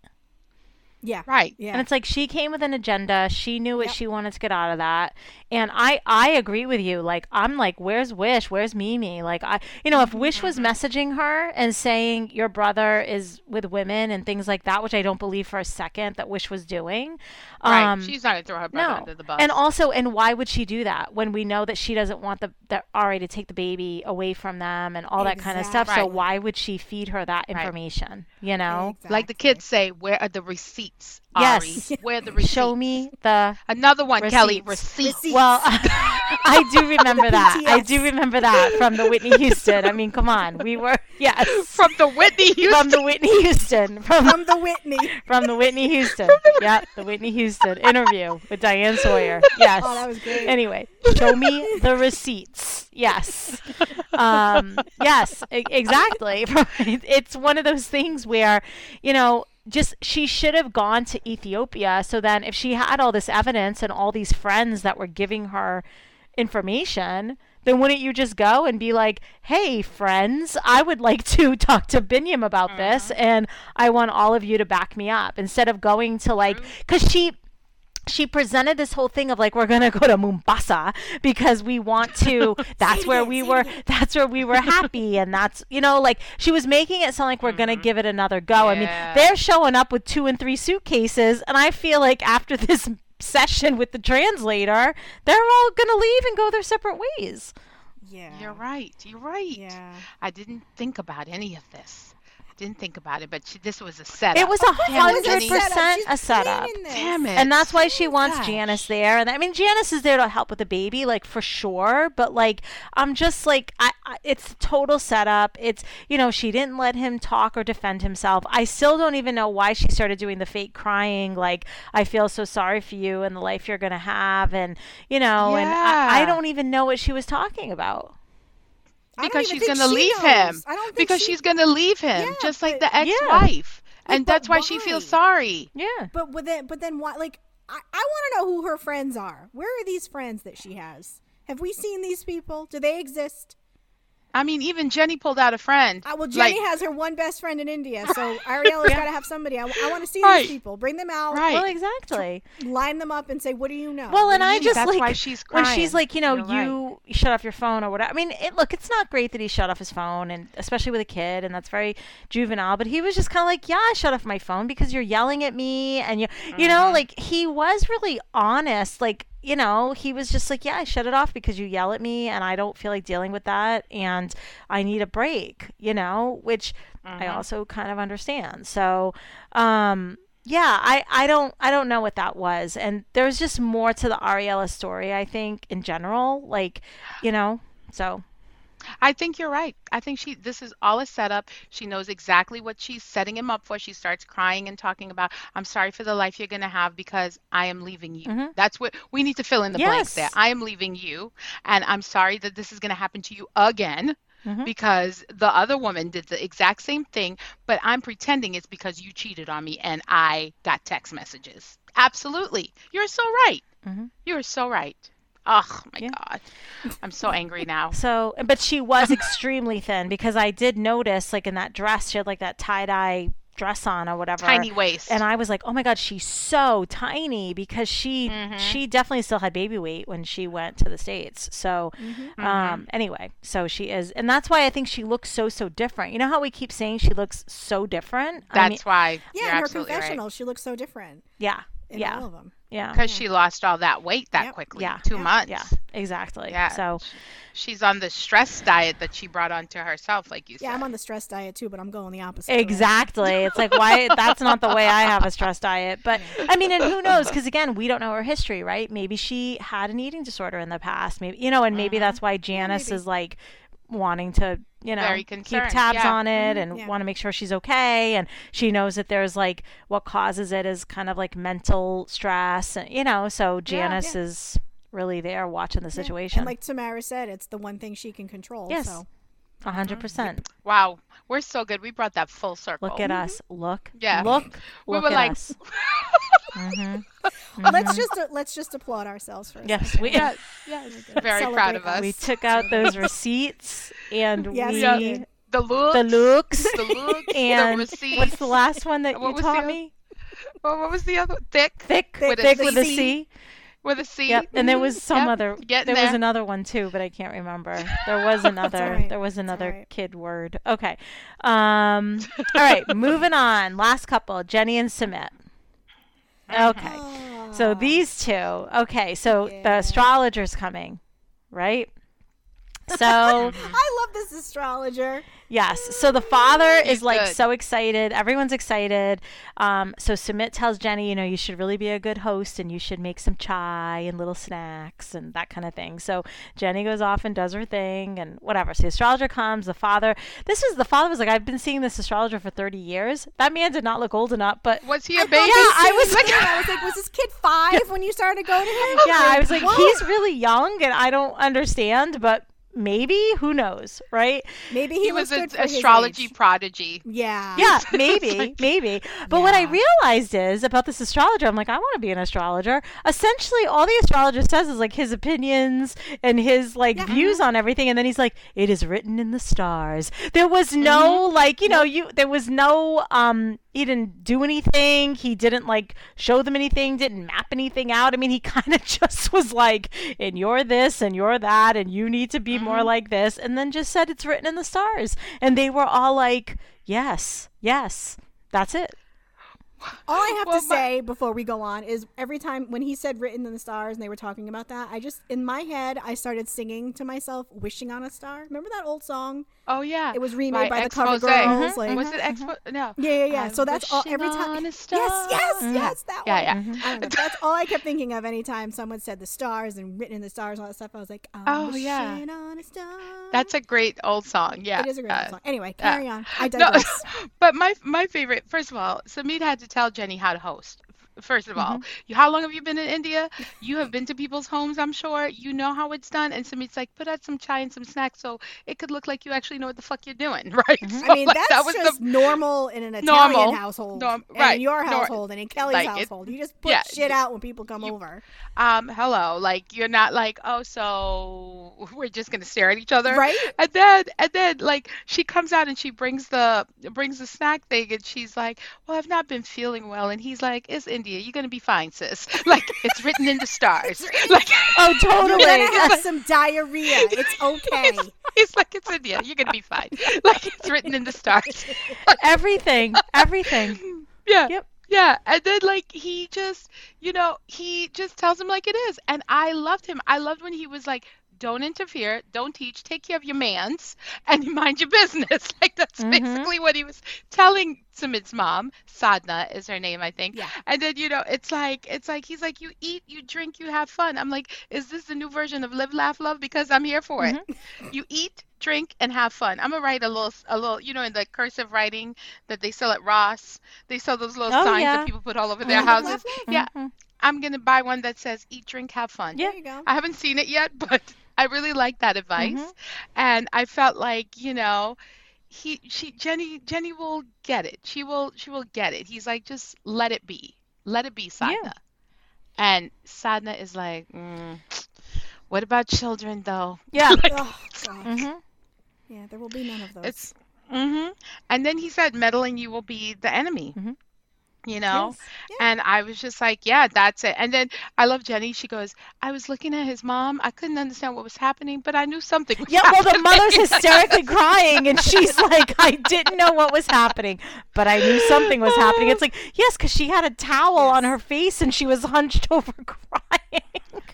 Speaker 1: Yeah.
Speaker 2: Right.
Speaker 1: Yeah.
Speaker 3: And it's like she came with an agenda. She knew what
Speaker 1: Yep.
Speaker 3: she wanted to get out of that. And I I agree with you. Like I'm like, where's Wish? Where's Mimi? Like I you know, if Wish was messaging her and saying your brother is with women and things like that, which I don't believe for a second that Wish was doing.
Speaker 2: Right.
Speaker 3: Um
Speaker 2: she's not gonna throw her brother
Speaker 3: no.
Speaker 2: under the bus.
Speaker 3: And also, and why would she do that when we know that she doesn't want the, the Ari to take the baby away from them and all that kind of stuff? So why would she feed her that
Speaker 2: Right.
Speaker 3: information? You know,
Speaker 2: like the kids say, where are the receipts?
Speaker 3: Yes.
Speaker 2: Ari? Where the receipts?
Speaker 3: show me the
Speaker 2: Another one, Kelly.
Speaker 3: Receipts.
Speaker 2: Receipts.
Speaker 1: Receipts.
Speaker 3: Well, I do remember that. I do remember that from the Whitney Houston. I mean, come on, we were yes
Speaker 2: From the Whitney Houston.
Speaker 3: from the Whitney Houston from
Speaker 1: from the Whitney.
Speaker 3: from the Whitney Houston. Yep, the Whitney Houston interview with Diane Sawyer. Yes.
Speaker 1: Oh, that was great.
Speaker 3: Anyway, show me the receipts. Yes. Um, yes, exactly. It's one of those things where, you know, just she should have gone to Ethiopia. So then, if she had all this evidence and all these friends that were giving her information, then wouldn't you just go and be like, hey, friends, I would like to talk to Binyam about this, mm-hmm. and I want all of you to back me up instead of going to like, because she she presented this whole thing of like we're gonna go to Mombasa because we want to. That's
Speaker 1: it
Speaker 3: where
Speaker 1: again,
Speaker 3: we
Speaker 1: say it
Speaker 3: were. That's where we were happy, and that's you know like she was making it sound like we're gonna mm-hmm. give it another go. I mean, they're showing up with two and three suitcases, and I feel like after this session with the translator, they're all going to leave and go their separate ways.
Speaker 1: Yeah.
Speaker 2: You're right. You're right.
Speaker 1: Yeah.
Speaker 2: I didn't think about any of this. I didn't think about it, but she, this was a setup.
Speaker 3: It was a hundred percent a setup.
Speaker 1: planning.
Speaker 2: Damn it.
Speaker 3: And that's why she oh wants
Speaker 2: Gosh.
Speaker 3: Janice there. And I mean, Janice is there to help with the baby, like for sure. But like, I'm just like, I, I it's total setup. It's you know, she didn't let him talk or defend himself. I still don't even know why she started doing the fake crying. Like, I feel so sorry for you and the life you're gonna have, and you know, and I, I don't even know what she was talking about.
Speaker 1: I don't
Speaker 2: because she's going to
Speaker 1: she
Speaker 2: leave him.
Speaker 1: knows. I don't think
Speaker 2: Because
Speaker 1: she-
Speaker 2: she's going to leave him,
Speaker 1: Yeah,
Speaker 2: just like
Speaker 1: but-
Speaker 2: the ex-wife. And
Speaker 1: but
Speaker 2: that's why she feels sorry.
Speaker 3: Yeah.
Speaker 1: But but then but then why? Like I, I want to know who her friends are. Where are these friends that she has? Have we seen these people? Do they exist?
Speaker 2: I mean, even Jenny pulled out a friend.
Speaker 1: Uh, well, Jenny
Speaker 2: Like-
Speaker 1: has her one best friend in India, so Ariella's got to have somebody. I, want to see
Speaker 2: Right.
Speaker 1: these people. Bring them out.
Speaker 2: Right.
Speaker 3: Well, exactly.
Speaker 1: Line them up and say, "What do you know?"
Speaker 3: Well, and I just
Speaker 2: That's
Speaker 3: like
Speaker 2: why she's
Speaker 3: when she's like, you know,
Speaker 2: You're right.
Speaker 3: shut off your phone or whatever. I mean, it, look, it's not great that he shut off his phone, and especially with a kid, and that's very juvenile. But he was just kind of like, yeah, I shut off my phone because you're yelling at me, and you, you know,
Speaker 2: Mm-hmm.
Speaker 3: like he was really honest. Like, you know, he was just like, yeah, I shut it off because you yell at me, and I don't feel like dealing with that, and I need a break. You know, which I
Speaker 2: Mm-hmm.
Speaker 3: also kind of understand. So, um, yeah, I, I don't I don't know what that was, and there's just more to the Ariella story. I think in general, like, you know, so
Speaker 2: I think you're right. I think she this is all a setup. She knows exactly what she's setting him up for. She starts crying and talking about, "I'm sorry for the life you're going to have because I am leaving you." That's what we need to fill in the blanks there.
Speaker 3: Mm-hmm.
Speaker 2: I am leaving you and I'm sorry that this is going to happen to you again.
Speaker 3: Mm-hmm.
Speaker 2: Because the other woman did the exact same thing, but I'm pretending it's because you cheated on me and I got text messages. Absolutely. You're so right. You're so right. Oh my.
Speaker 3: Yeah.
Speaker 2: God. I'm so angry now.
Speaker 3: so but she was extremely thin because I did notice like in that dress she had like that tie dye dress on or whatever
Speaker 2: Tiny waist.
Speaker 3: and I was like, "Oh my god, she's so tiny because she
Speaker 2: Mm-hmm.
Speaker 3: she definitely still had baby weight when she went to the states." So,
Speaker 2: Mm-hmm.
Speaker 3: um, anyway, so she is, and that's why I think she looks so so different. You know how we keep saying she looks so different?
Speaker 2: That's
Speaker 3: I mean,
Speaker 2: why.
Speaker 1: Yeah, in her
Speaker 2: absolutely right.
Speaker 1: confessional, she looks so different
Speaker 3: yeah,
Speaker 1: in
Speaker 3: yeah,
Speaker 1: all of them.
Speaker 3: Yeah,
Speaker 2: Because she mm-hmm. lost all that weight that
Speaker 1: Yep.
Speaker 2: quickly.
Speaker 3: Yeah.
Speaker 2: Two
Speaker 1: Yeah.
Speaker 2: months.
Speaker 3: yeah, exactly.
Speaker 2: Yeah.
Speaker 3: So,
Speaker 2: She's on the stress diet that she brought onto herself, like you said.
Speaker 1: Yeah, I'm on the stress diet too, but I'm going the opposite. direction.
Speaker 3: Exactly. It's like why that's not the way I have a stress diet. But I mean, and who knows? Because again, we don't know her history, right? Maybe she had an eating disorder in the past. Maybe you know, and maybe uh-huh. that's why Janice
Speaker 1: maybe.
Speaker 3: is like wanting to you know keep tabs
Speaker 2: yeah.
Speaker 3: on it mm-hmm. and
Speaker 1: yeah.
Speaker 3: want to make sure she's okay and she knows that there's like what causes it is kind of like mental stress and you know so janice
Speaker 1: yeah.
Speaker 3: is really there watching the
Speaker 1: Yeah.
Speaker 3: situation
Speaker 1: And like Tamara said, it's the one thing she can control.
Speaker 3: Yes.
Speaker 1: So
Speaker 3: a 100% mm-hmm.
Speaker 2: Wow. We're so good. We brought that full circle.
Speaker 3: look at mm-hmm. us look
Speaker 2: Yeah.
Speaker 3: look
Speaker 2: We
Speaker 3: look
Speaker 2: were
Speaker 3: at
Speaker 2: like-
Speaker 3: us mm-hmm.
Speaker 1: let's just uh, let's just applaud ourselves for a
Speaker 3: yes we
Speaker 2: Yes. Yes. Very proud of us.
Speaker 3: We took out those receipts and
Speaker 1: Yes,
Speaker 3: we
Speaker 1: we
Speaker 2: Yeah. the look.
Speaker 3: the looks
Speaker 2: The look.
Speaker 3: and
Speaker 2: the receipt.
Speaker 3: what's the last one that
Speaker 2: What
Speaker 3: you taught me?
Speaker 2: What, what was the other? Thick.
Speaker 3: Thick,
Speaker 1: Thick
Speaker 3: thick,
Speaker 2: with
Speaker 3: with
Speaker 2: a
Speaker 3: a
Speaker 1: C.
Speaker 2: With a C.
Speaker 3: Yep. And there was some
Speaker 2: Yep.
Speaker 3: other.
Speaker 2: Getting
Speaker 3: there was another one too, but I can't remember. There was another.
Speaker 1: right.
Speaker 3: There was another
Speaker 1: right.
Speaker 3: kid word. Okay. Um. all right. Moving on. Last couple. Jenny and Sumit. Okay. So these two. Okay. So the astrologer's coming, right? So.
Speaker 1: I love this astrologer.
Speaker 3: Yes. So the father
Speaker 2: He's
Speaker 3: is like
Speaker 2: good.
Speaker 3: so excited. Everyone's excited. Um, so Sumit tells Jenny, you know, you should really be a good host and you should make some chai and little snacks and that kind of thing. So Jenny goes off and does her thing and whatever. So the astrologer comes. The father, this is the father was like, I've been seeing this astrologer for 30 years. That man did not look old enough, but
Speaker 2: Was he a baby?
Speaker 1: the
Speaker 3: I was-
Speaker 1: thing. I was like, was this kid five when you started going to him?
Speaker 3: yeah, I was like,
Speaker 1: what?
Speaker 3: he's really young and I don't understand, but maybe who knows, right?
Speaker 1: Maybe he,
Speaker 2: He was an
Speaker 1: good for his
Speaker 2: astrology
Speaker 1: age.
Speaker 2: prodigy.
Speaker 1: Yeah.
Speaker 3: Yeah, maybe, maybe. But what I realized is about this astrologer, I'm like, I want to be an astrologer. Essentially, all the astrologer says is like his opinions and his like
Speaker 1: Yeah.
Speaker 3: views on everything, and then he's like, it is written in the stars. There was no like, you know, you there was no um. He didn't do anything. He didn't like show them anything. Didn't map anything out. I mean, he kind of just was like, "And you're this, and you're that, and you need to be more mm-hmm. like this," and then just said it's written in the stars. And they were all like, "Yes, yes, that's it."
Speaker 1: All I have
Speaker 2: Well,
Speaker 1: to
Speaker 2: my-
Speaker 1: say before we go on is every time when he said "written in the stars" and they were talking about that, I just in my head I started singing to myself, "Wishing on a Star." Remember that old song?
Speaker 2: Oh yeah.
Speaker 1: It was remade by, the
Speaker 2: Expose.
Speaker 1: Cover Girls.
Speaker 2: Mhm.
Speaker 1: Like,
Speaker 2: Was it Expo? No.
Speaker 1: yeah, yeah, yeah.
Speaker 2: I'm
Speaker 1: So that's all. Every time, yes,
Speaker 2: star.
Speaker 1: yes,
Speaker 2: Mhm.
Speaker 1: yes, that
Speaker 2: Yeah,
Speaker 1: one.
Speaker 2: yeah.
Speaker 1: I. That's all I kept thinking of anytime someone said the stars and written in the stars and all that stuff. I was like,
Speaker 2: Oh, yeah.
Speaker 1: a star.
Speaker 2: That's a great old song. Yeah.
Speaker 1: it is a great
Speaker 2: uh,
Speaker 1: song. Anyway,
Speaker 2: yeah.
Speaker 1: carry on. I
Speaker 2: No,
Speaker 1: digress.
Speaker 2: but my my favorite. First of all, Sumit had to tell Jenny how to host. F- First of all,
Speaker 1: Mm-hmm.
Speaker 2: you, how long have you been in India? You have been to people's homes, I'm sure. You know how it's done. And Sumit's like, put out some chai and some snacks so it could look like you actually know what the fuck you're doing, right?
Speaker 1: Mm-hmm. I mean,
Speaker 2: like,
Speaker 1: that's
Speaker 2: that was
Speaker 1: just
Speaker 2: the
Speaker 1: normal in an Italian
Speaker 2: Normal.
Speaker 1: household,
Speaker 2: Norm-
Speaker 1: and
Speaker 2: right.
Speaker 1: in your
Speaker 2: Nor-
Speaker 1: household, and in Kelly's
Speaker 2: like, it-
Speaker 1: household. You just put
Speaker 2: yeah,
Speaker 1: shit out when people come
Speaker 2: you-
Speaker 1: over,
Speaker 2: um hello like you're not like oh so we're just gonna stare at each other
Speaker 1: right?
Speaker 2: and then and then like she comes out and she brings the brings the snack thing and she's like well i've not been feeling well and he's like it's india you're gonna be fine sis like it's written in the stars like
Speaker 3: Oh,
Speaker 1: You're
Speaker 3: totally.
Speaker 1: gonna have some diarrhea. It's okay.
Speaker 2: It's like it's india you're gonna be fine like it's written in the stars
Speaker 3: everything, everything.
Speaker 2: yeah
Speaker 3: Yep.
Speaker 2: Yeah, and then like he just, you know, he just tells him like it is. And I loved him. I loved when he was like, don't interfere, don't teach, take care of your mans, and mind your business. Like that's
Speaker 3: Mhm.
Speaker 2: basically what he was telling Sumit's mom. Sadhna is her name, I think.
Speaker 1: Yeah.
Speaker 2: And then, you know, it's like it's like he's like, You eat, you drink, you have fun. I'm like, is this the new version of live, laugh, love? Because I'm here for it. You eat, drink, and have fun. I'm gonna write a little a little you know, in the cursive writing that they sell at Ross. They sell those little
Speaker 3: Oh,
Speaker 2: signs
Speaker 3: yeah.
Speaker 2: that people put all over their
Speaker 1: Live, laugh,
Speaker 2: houses.
Speaker 1: love.
Speaker 2: Yeah.
Speaker 3: Mhm.
Speaker 2: I'm gonna buy one that says eat, drink, have fun.
Speaker 3: Yeah.
Speaker 1: There you go.
Speaker 2: I haven't seen it yet, but I really like that advice. And I felt like, you know, he she Jenny Jenny will get it. She will she will get it. He's like, just let it be. Let it be, Sadhna.
Speaker 3: Yeah.
Speaker 2: And Sadhna is like, mm, what about children though?
Speaker 3: Yeah.
Speaker 1: Oh, God.
Speaker 3: hmm
Speaker 1: Yeah, there will be none of those.
Speaker 2: It's hmm And then he said, meddling you will be the enemy. You know?
Speaker 3: Yes.
Speaker 2: And I was just like, yeah, that's it. And then I love Jenny. She goes, I was looking at his mom. I couldn't understand what was happening, but I knew something was
Speaker 3: Yeah, well, the mother's hysterically crying, and she's like, I didn't know what was happening, but I knew something was happening. It's like, yes, because she had a towel on her face and she was hunched over crying.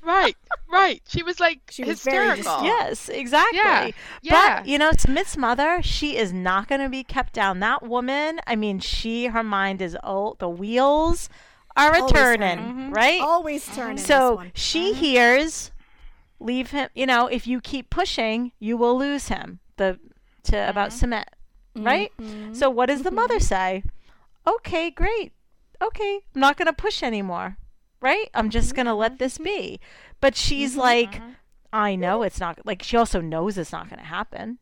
Speaker 2: Right, right. She was like
Speaker 1: She was very
Speaker 2: hysterical.
Speaker 3: yes, exactly.
Speaker 2: Yeah, yeah.
Speaker 3: But, you know, Sumit's mother, she is not going to be kept down. That woman, I mean, she, her mind is old. The wheels are a
Speaker 1: Always
Speaker 3: turning,
Speaker 2: turning.
Speaker 3: right?
Speaker 1: Always mm-hmm. turn in this
Speaker 3: So
Speaker 1: one.
Speaker 3: she mm-hmm. hears, leave him. You know, if you keep pushing, you will lose him. The to about Sumit, right?
Speaker 1: Mhm.
Speaker 3: So what does the mother say? Okay, great. Okay, I'm not gonna push anymore, right? I'm just gonna let this mm-hmm. be. But she's mm-hmm. like, mm-hmm. I know it's not. Like she also knows it's not gonna happen.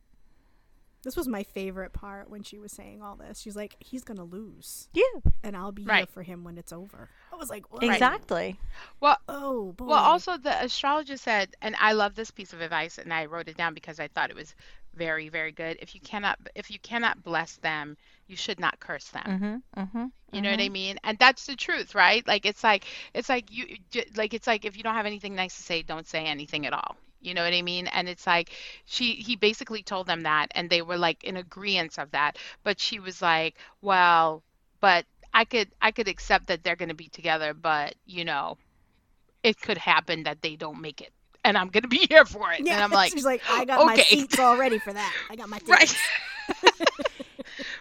Speaker 1: This was my favorite part when she was saying all this. She's like, he's going to lose,
Speaker 3: Yeah,
Speaker 1: and I'll be here for him when it's over. I was like, "Whoa."
Speaker 3: exactly.
Speaker 2: Well,
Speaker 1: Oh, boy.
Speaker 2: well, also the astrologer said, and I love this piece of advice, and I wrote it down because I thought it was very, very good. If you cannot, if you cannot bless them, you should not curse them.
Speaker 3: Mm-hmm. Mm-hmm.
Speaker 2: You know what I mean? And that's the truth, right? Like it's like it's like you like it's like if you don't have anything nice to say, don't say anything at all. You know what I mean? And it's like she he basically told them that and they were like in agreement of that. But she was like, "Well, but I could I could accept that they're going to be together, but, you know, it could happen that they don't make it. And I'm going to be here for it."
Speaker 1: yeah,
Speaker 2: and I'm like,
Speaker 1: she's like, I got my seats all ready for that. I got my tickets.
Speaker 2: right,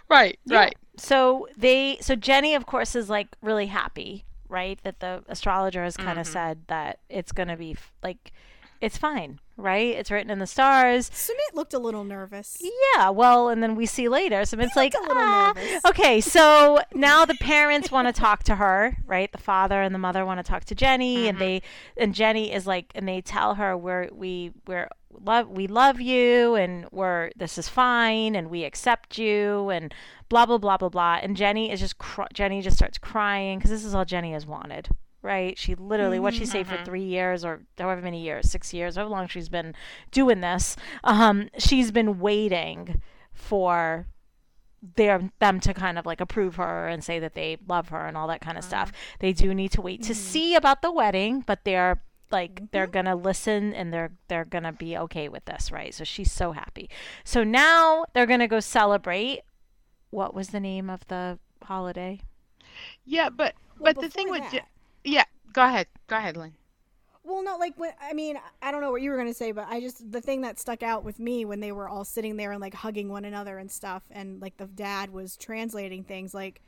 Speaker 3: Yeah.
Speaker 2: right.
Speaker 3: So they, so Jenny, of course, is like really happy, right? That the astrologer has kind of
Speaker 2: Mhm.
Speaker 3: said that it's gonna be f- like, it's fine, right? It's written in the stars.
Speaker 1: Sumit looked a little nervous.
Speaker 3: Yeah, well, and then we see later. So it's like,
Speaker 1: a little
Speaker 3: ah.
Speaker 1: nervous.
Speaker 3: okay, so now the parents want to talk to her, right? The father and the mother want to talk to Jenny, and they, and Jenny is like, and they tell her we're we we're love we love you, and we're this is fine, and we accept you, and blah blah blah blah blah. And Jenny is just cr- Jenny just starts crying because this is all Jenny has wanted. Right, she literally what she say for mm-hmm. three years or however many years, six years, however long she's been doing this. Um, she's been waiting for their them to kind of like approve her and say that they love her and all that kind of stuff. Mm-hmm. They do need to wait to mm-hmm. see about the wedding, but they're like mm-hmm. they're gonna listen and they're they're gonna be okay with this, right? So she's so happy. So now they're gonna go celebrate. What was the name of the holiday?
Speaker 2: Yeah, but
Speaker 1: Well,
Speaker 2: but the thing
Speaker 1: before
Speaker 2: with Je- yeah, go ahead, go ahead, Lynn.
Speaker 1: Well, no, like when I mean, I don't know what you were gonna say, but I just the thing that stuck out with me when they were all sitting there and like hugging one another and stuff, and like the dad was translating things, like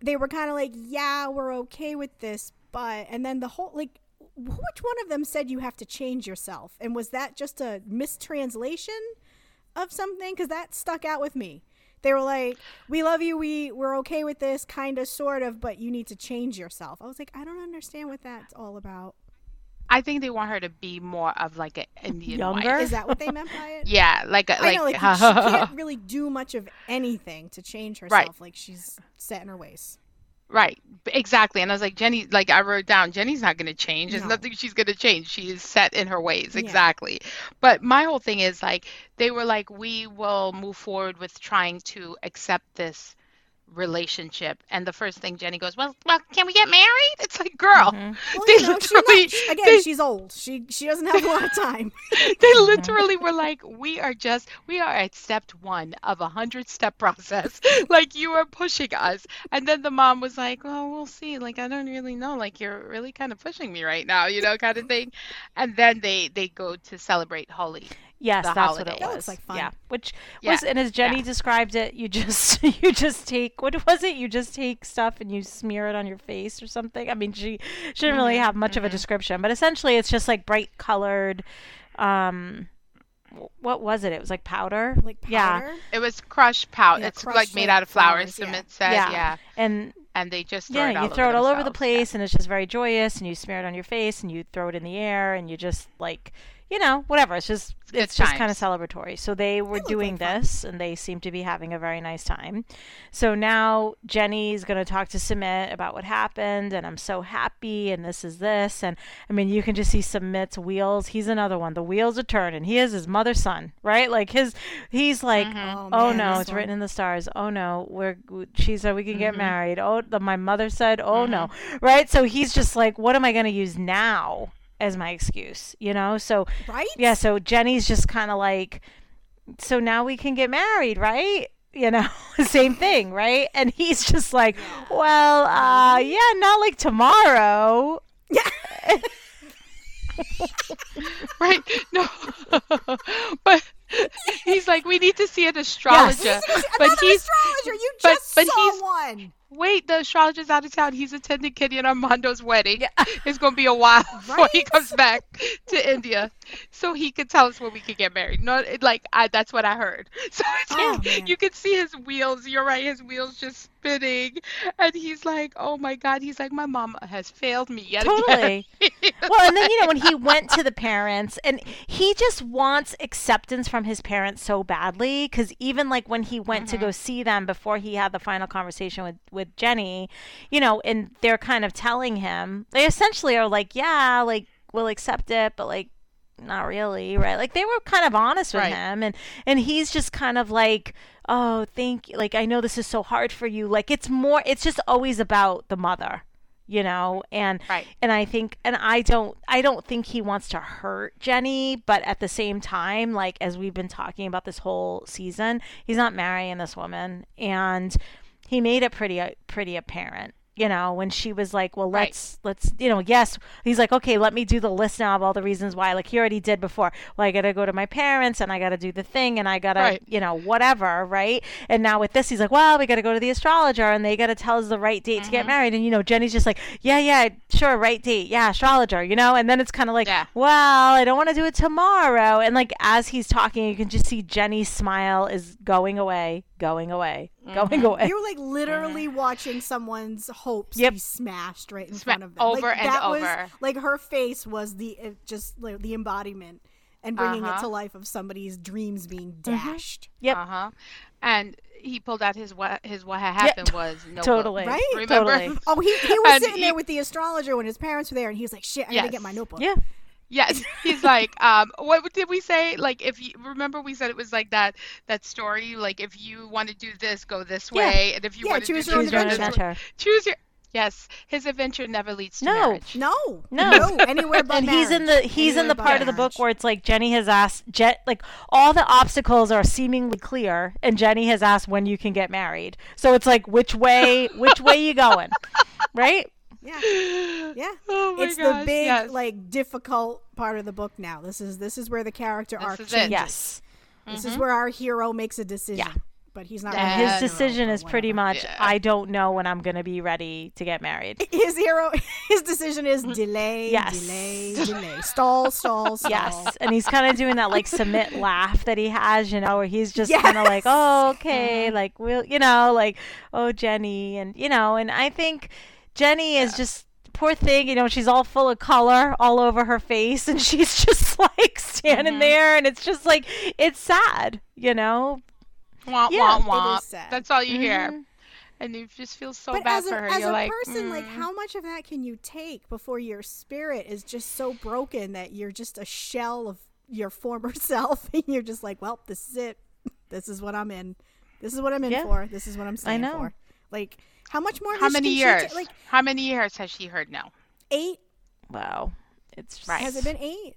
Speaker 1: they were kind of like, "Yeah, we're okay with this," but and then the whole like, wh- which one of them said you have to change yourself, and was that just a mistranslation of something? Because that stuck out with me. They were like, "We love you. We we're okay with this, kind of, sort of, but you need to change yourself." I was like, I don't understand what that's all about.
Speaker 2: I think they want her to be more of like an Indian
Speaker 3: Younger?
Speaker 2: wife.
Speaker 1: Is that what they meant by it?
Speaker 2: Yeah, like a,
Speaker 1: I
Speaker 2: like,
Speaker 1: know, like she can't really do much of anything to change herself.
Speaker 2: Right.
Speaker 1: Like she's set in her ways.
Speaker 2: Right, exactly. And I was like, Jenny, like I wrote down, Jenny's not going to change. There's
Speaker 1: No.
Speaker 2: nothing she's going to change. She is set in her ways.
Speaker 1: Yeah.
Speaker 2: Exactly. But my whole thing is like they were like, we will move forward with trying to accept this relationship. And the first thing Jenny goes, well, well, can we get married? It's like, girl,
Speaker 3: Mhm.
Speaker 1: Well,
Speaker 2: they
Speaker 1: you know, she
Speaker 2: literally,
Speaker 1: not, she- again,
Speaker 2: they-
Speaker 1: she's old. She she doesn't have a lot of time.
Speaker 2: they literally were like, we are just, we are at step one of a hundred step process. like you are pushing us. And then the mom was like, well, we'll see. Like, I don't really know. Like, you're really kind of pushing me right now, you know, kind of thing. And then they, they go to celebrate Holi.
Speaker 3: Yes,
Speaker 2: the
Speaker 3: that's what
Speaker 2: holiday.
Speaker 3: it
Speaker 1: That
Speaker 3: was.
Speaker 1: looks like fun.
Speaker 3: Yeah, which
Speaker 2: Yeah,
Speaker 3: was, and as Jenny
Speaker 2: yeah.
Speaker 3: described it, you just you just take what was it? You just take stuff and you smear it on your face or something. I mean, she she didn't really
Speaker 2: Mhm,
Speaker 3: have much of a
Speaker 2: mhm.
Speaker 3: description, but essentially, it's just like bright colored. Um, what was it? It was like powder.
Speaker 1: Like
Speaker 3: Yeah.
Speaker 2: It was crushed powder.
Speaker 1: Yeah,
Speaker 2: it's
Speaker 1: crushed,
Speaker 2: like made out of flowers,
Speaker 1: flowers, yeah.
Speaker 2: Said.
Speaker 3: Yeah.
Speaker 2: Yeah.
Speaker 3: and
Speaker 2: And they just throw
Speaker 3: yeah,
Speaker 2: it all
Speaker 3: you throw it
Speaker 2: over
Speaker 3: all over the
Speaker 2: themselves. Yeah.
Speaker 3: place, and it's just very joyous. And you smear it on your face, and you throw it in the air, and you just like, you know, whatever. It's just
Speaker 2: good
Speaker 3: it's just kind of celebratory. So they were
Speaker 1: look like
Speaker 3: doing
Speaker 1: fun.
Speaker 3: this, and they seem to be having a very nice time. So now Jenny's going to talk to Sumit about what happened, and I'm so happy, and this is this, and I mean, you can just see Sumit's wheels. He's another one. The wheels are turning. He is his mother's son, right? Like his, he's like.
Speaker 2: Mhm.
Speaker 3: Oh
Speaker 1: man,
Speaker 3: no, it's
Speaker 1: one.
Speaker 3: written in the stars. Oh no, we're she said we can get
Speaker 2: Mhm.
Speaker 3: married. Oh, the, my mother said, oh no, right? So he's just like, what am I going to use now as my excuse? You know? So
Speaker 1: Right?
Speaker 3: yeah, so Jenny's just kind of like, so now we can get married, right? You know, same thing, right? And he's just like, well, uh, yeah, not like tomorrow.
Speaker 1: Yeah.
Speaker 2: Right? No. but he's like, we need to see an astrologer.
Speaker 1: Another
Speaker 2: But he's
Speaker 1: astrologer. You
Speaker 2: but-
Speaker 1: just
Speaker 2: but
Speaker 1: saw
Speaker 2: he's-
Speaker 1: one.
Speaker 2: Wait, the astrologer's out of town. He's attending Kitty and Armando's wedding.
Speaker 3: Yeah.
Speaker 2: It's gonna be a while before he comes back to India, so he could tell us when we could get married. No, like I, that's what I heard. So it's
Speaker 1: Oh,
Speaker 2: you could see his wheels. You're right, his wheels just spinning, and he's like, "Oh my God!" He's like, "My mom has failed me yet again."
Speaker 3: Totally. well, and then you know when he went to the parents, and he just wants acceptance from his parents so badly because even like when he went to go mm-hmm. see them before he had the final conversation with with Jenny, you know, and they're kind of telling him they essentially are like, yeah, like we'll accept it, but like not really, right? Like they were kind of honest with
Speaker 2: Right.
Speaker 3: him, and and he's just kind of like, oh, thank you. Like I know this is so hard for you. Like it's more. It's just always about the mother you know and
Speaker 2: Right.
Speaker 3: and i think and i don't i don't think he wants to hurt jenny but at the same time like as we've been talking about this whole season he's not marrying this woman and he made it pretty uh, pretty apparent you know when she was like well let's let's you know yes. He's like okay let me do the list now of all the reasons why like he already did before. Well i gotta go to my parents and i gotta do the thing and i gotta
Speaker 2: Right.
Speaker 3: you know whatever right? And now with this he's like well we gotta go to the astrologer and they gotta tell us the right date to get
Speaker 2: Mhm.
Speaker 3: married. And you know jenny's just like yeah yeah sure right date. Yeah astrologer you know? And then it's kind of like
Speaker 2: Yeah.
Speaker 3: well i don't want to do it tomorrow. And like as he's talking you can just see jenny's smile is going away going away going
Speaker 2: Mhm.
Speaker 3: away
Speaker 1: You were like literally watching someone's hopes
Speaker 3: Yep.
Speaker 1: be smashed right in
Speaker 2: Sma-
Speaker 1: front of them.
Speaker 2: over
Speaker 1: like,
Speaker 2: and
Speaker 1: that was,
Speaker 2: over.
Speaker 1: like her face was the it just like, the embodiment and bringing it
Speaker 2: Uh-huh.
Speaker 1: to life of somebody's dreams being dashed.
Speaker 3: Yep.
Speaker 2: Uh huh. And he pulled out his what his what had happened was notebook.
Speaker 3: totally
Speaker 1: Right?
Speaker 2: Remember?
Speaker 3: Totally.
Speaker 1: Oh, he, he was
Speaker 2: And
Speaker 1: sitting
Speaker 2: he-
Speaker 1: there with the astrologer when his parents were there, and he was like, "Shit, I gotta get my notebook."
Speaker 3: yeah
Speaker 2: Yes, he's like, um, what did we say? Like, if you remember, we said it was like that that story. Like, if you want to do this, go this
Speaker 3: Yeah.
Speaker 2: way, and if you
Speaker 1: Yeah,
Speaker 2: want to
Speaker 1: choose
Speaker 2: this,
Speaker 1: your own
Speaker 3: choose your own
Speaker 1: adventure.
Speaker 3: adventure
Speaker 2: choose your. Yes, his adventure never leads to
Speaker 3: No.
Speaker 2: marriage.
Speaker 1: No,
Speaker 3: No.
Speaker 1: No, anywhere but
Speaker 3: and he's in the
Speaker 1: marriage.
Speaker 3: he's in the part of the book where it's like Jenny has asked Jet like all the obstacles are seemingly clear and Jenny has asked when you can get married. So it's like which way which way you going? Right?
Speaker 1: Yeah, yeah.
Speaker 2: Oh my
Speaker 1: it's the big
Speaker 2: yes.
Speaker 1: like difficult part of the book now. This is this is where the character
Speaker 2: This
Speaker 1: arc
Speaker 2: is it.
Speaker 1: changes.
Speaker 3: Yes.
Speaker 1: This is mm-hmm. where our hero makes a decision.
Speaker 3: Yeah.
Speaker 1: But he's not.
Speaker 2: And
Speaker 1: really
Speaker 3: And
Speaker 1: a
Speaker 3: his decision is pretty much
Speaker 2: Yeah.
Speaker 3: I don't know when I'm going to be ready to get married.
Speaker 1: his hero. His decision is delay,
Speaker 3: Yes.
Speaker 1: delay, delay, stall, stall, stall.
Speaker 3: Yes, and he's kind of doing that like Sumit laugh that he has, you know, where he's just
Speaker 1: Yes.
Speaker 3: kind of like, oh, okay, mm-hmm. like we'll, you know, like, oh, Jenny, and you know, and I think Jenny is just poor thing, you know, she's all full of color all over her face, and she's just like standing there, and it's just like it's sad, you know.
Speaker 2: Womp
Speaker 3: Yeah,
Speaker 2: womp womp.
Speaker 1: sad.
Speaker 2: That's all you hear,
Speaker 3: Mhm.
Speaker 2: and you just feel so
Speaker 1: but
Speaker 2: bad
Speaker 1: as a,
Speaker 2: for her.
Speaker 1: as
Speaker 2: You're
Speaker 1: a
Speaker 2: like,
Speaker 1: person, like
Speaker 2: mm.
Speaker 1: how much of that can you take before your spirit is just so broken that you're just a shell of your former self, and you're just like, well, this is it. This is what I'm in. This is what I'm in
Speaker 3: Yeah.
Speaker 1: for. This is what I'm staying
Speaker 3: know.
Speaker 1: for. Like, how much more?
Speaker 2: how many
Speaker 1: can she
Speaker 2: years?
Speaker 1: like
Speaker 2: how many years has she heard no?
Speaker 1: eight.
Speaker 3: Wow, it's just,
Speaker 2: Right.
Speaker 1: Has it been eight?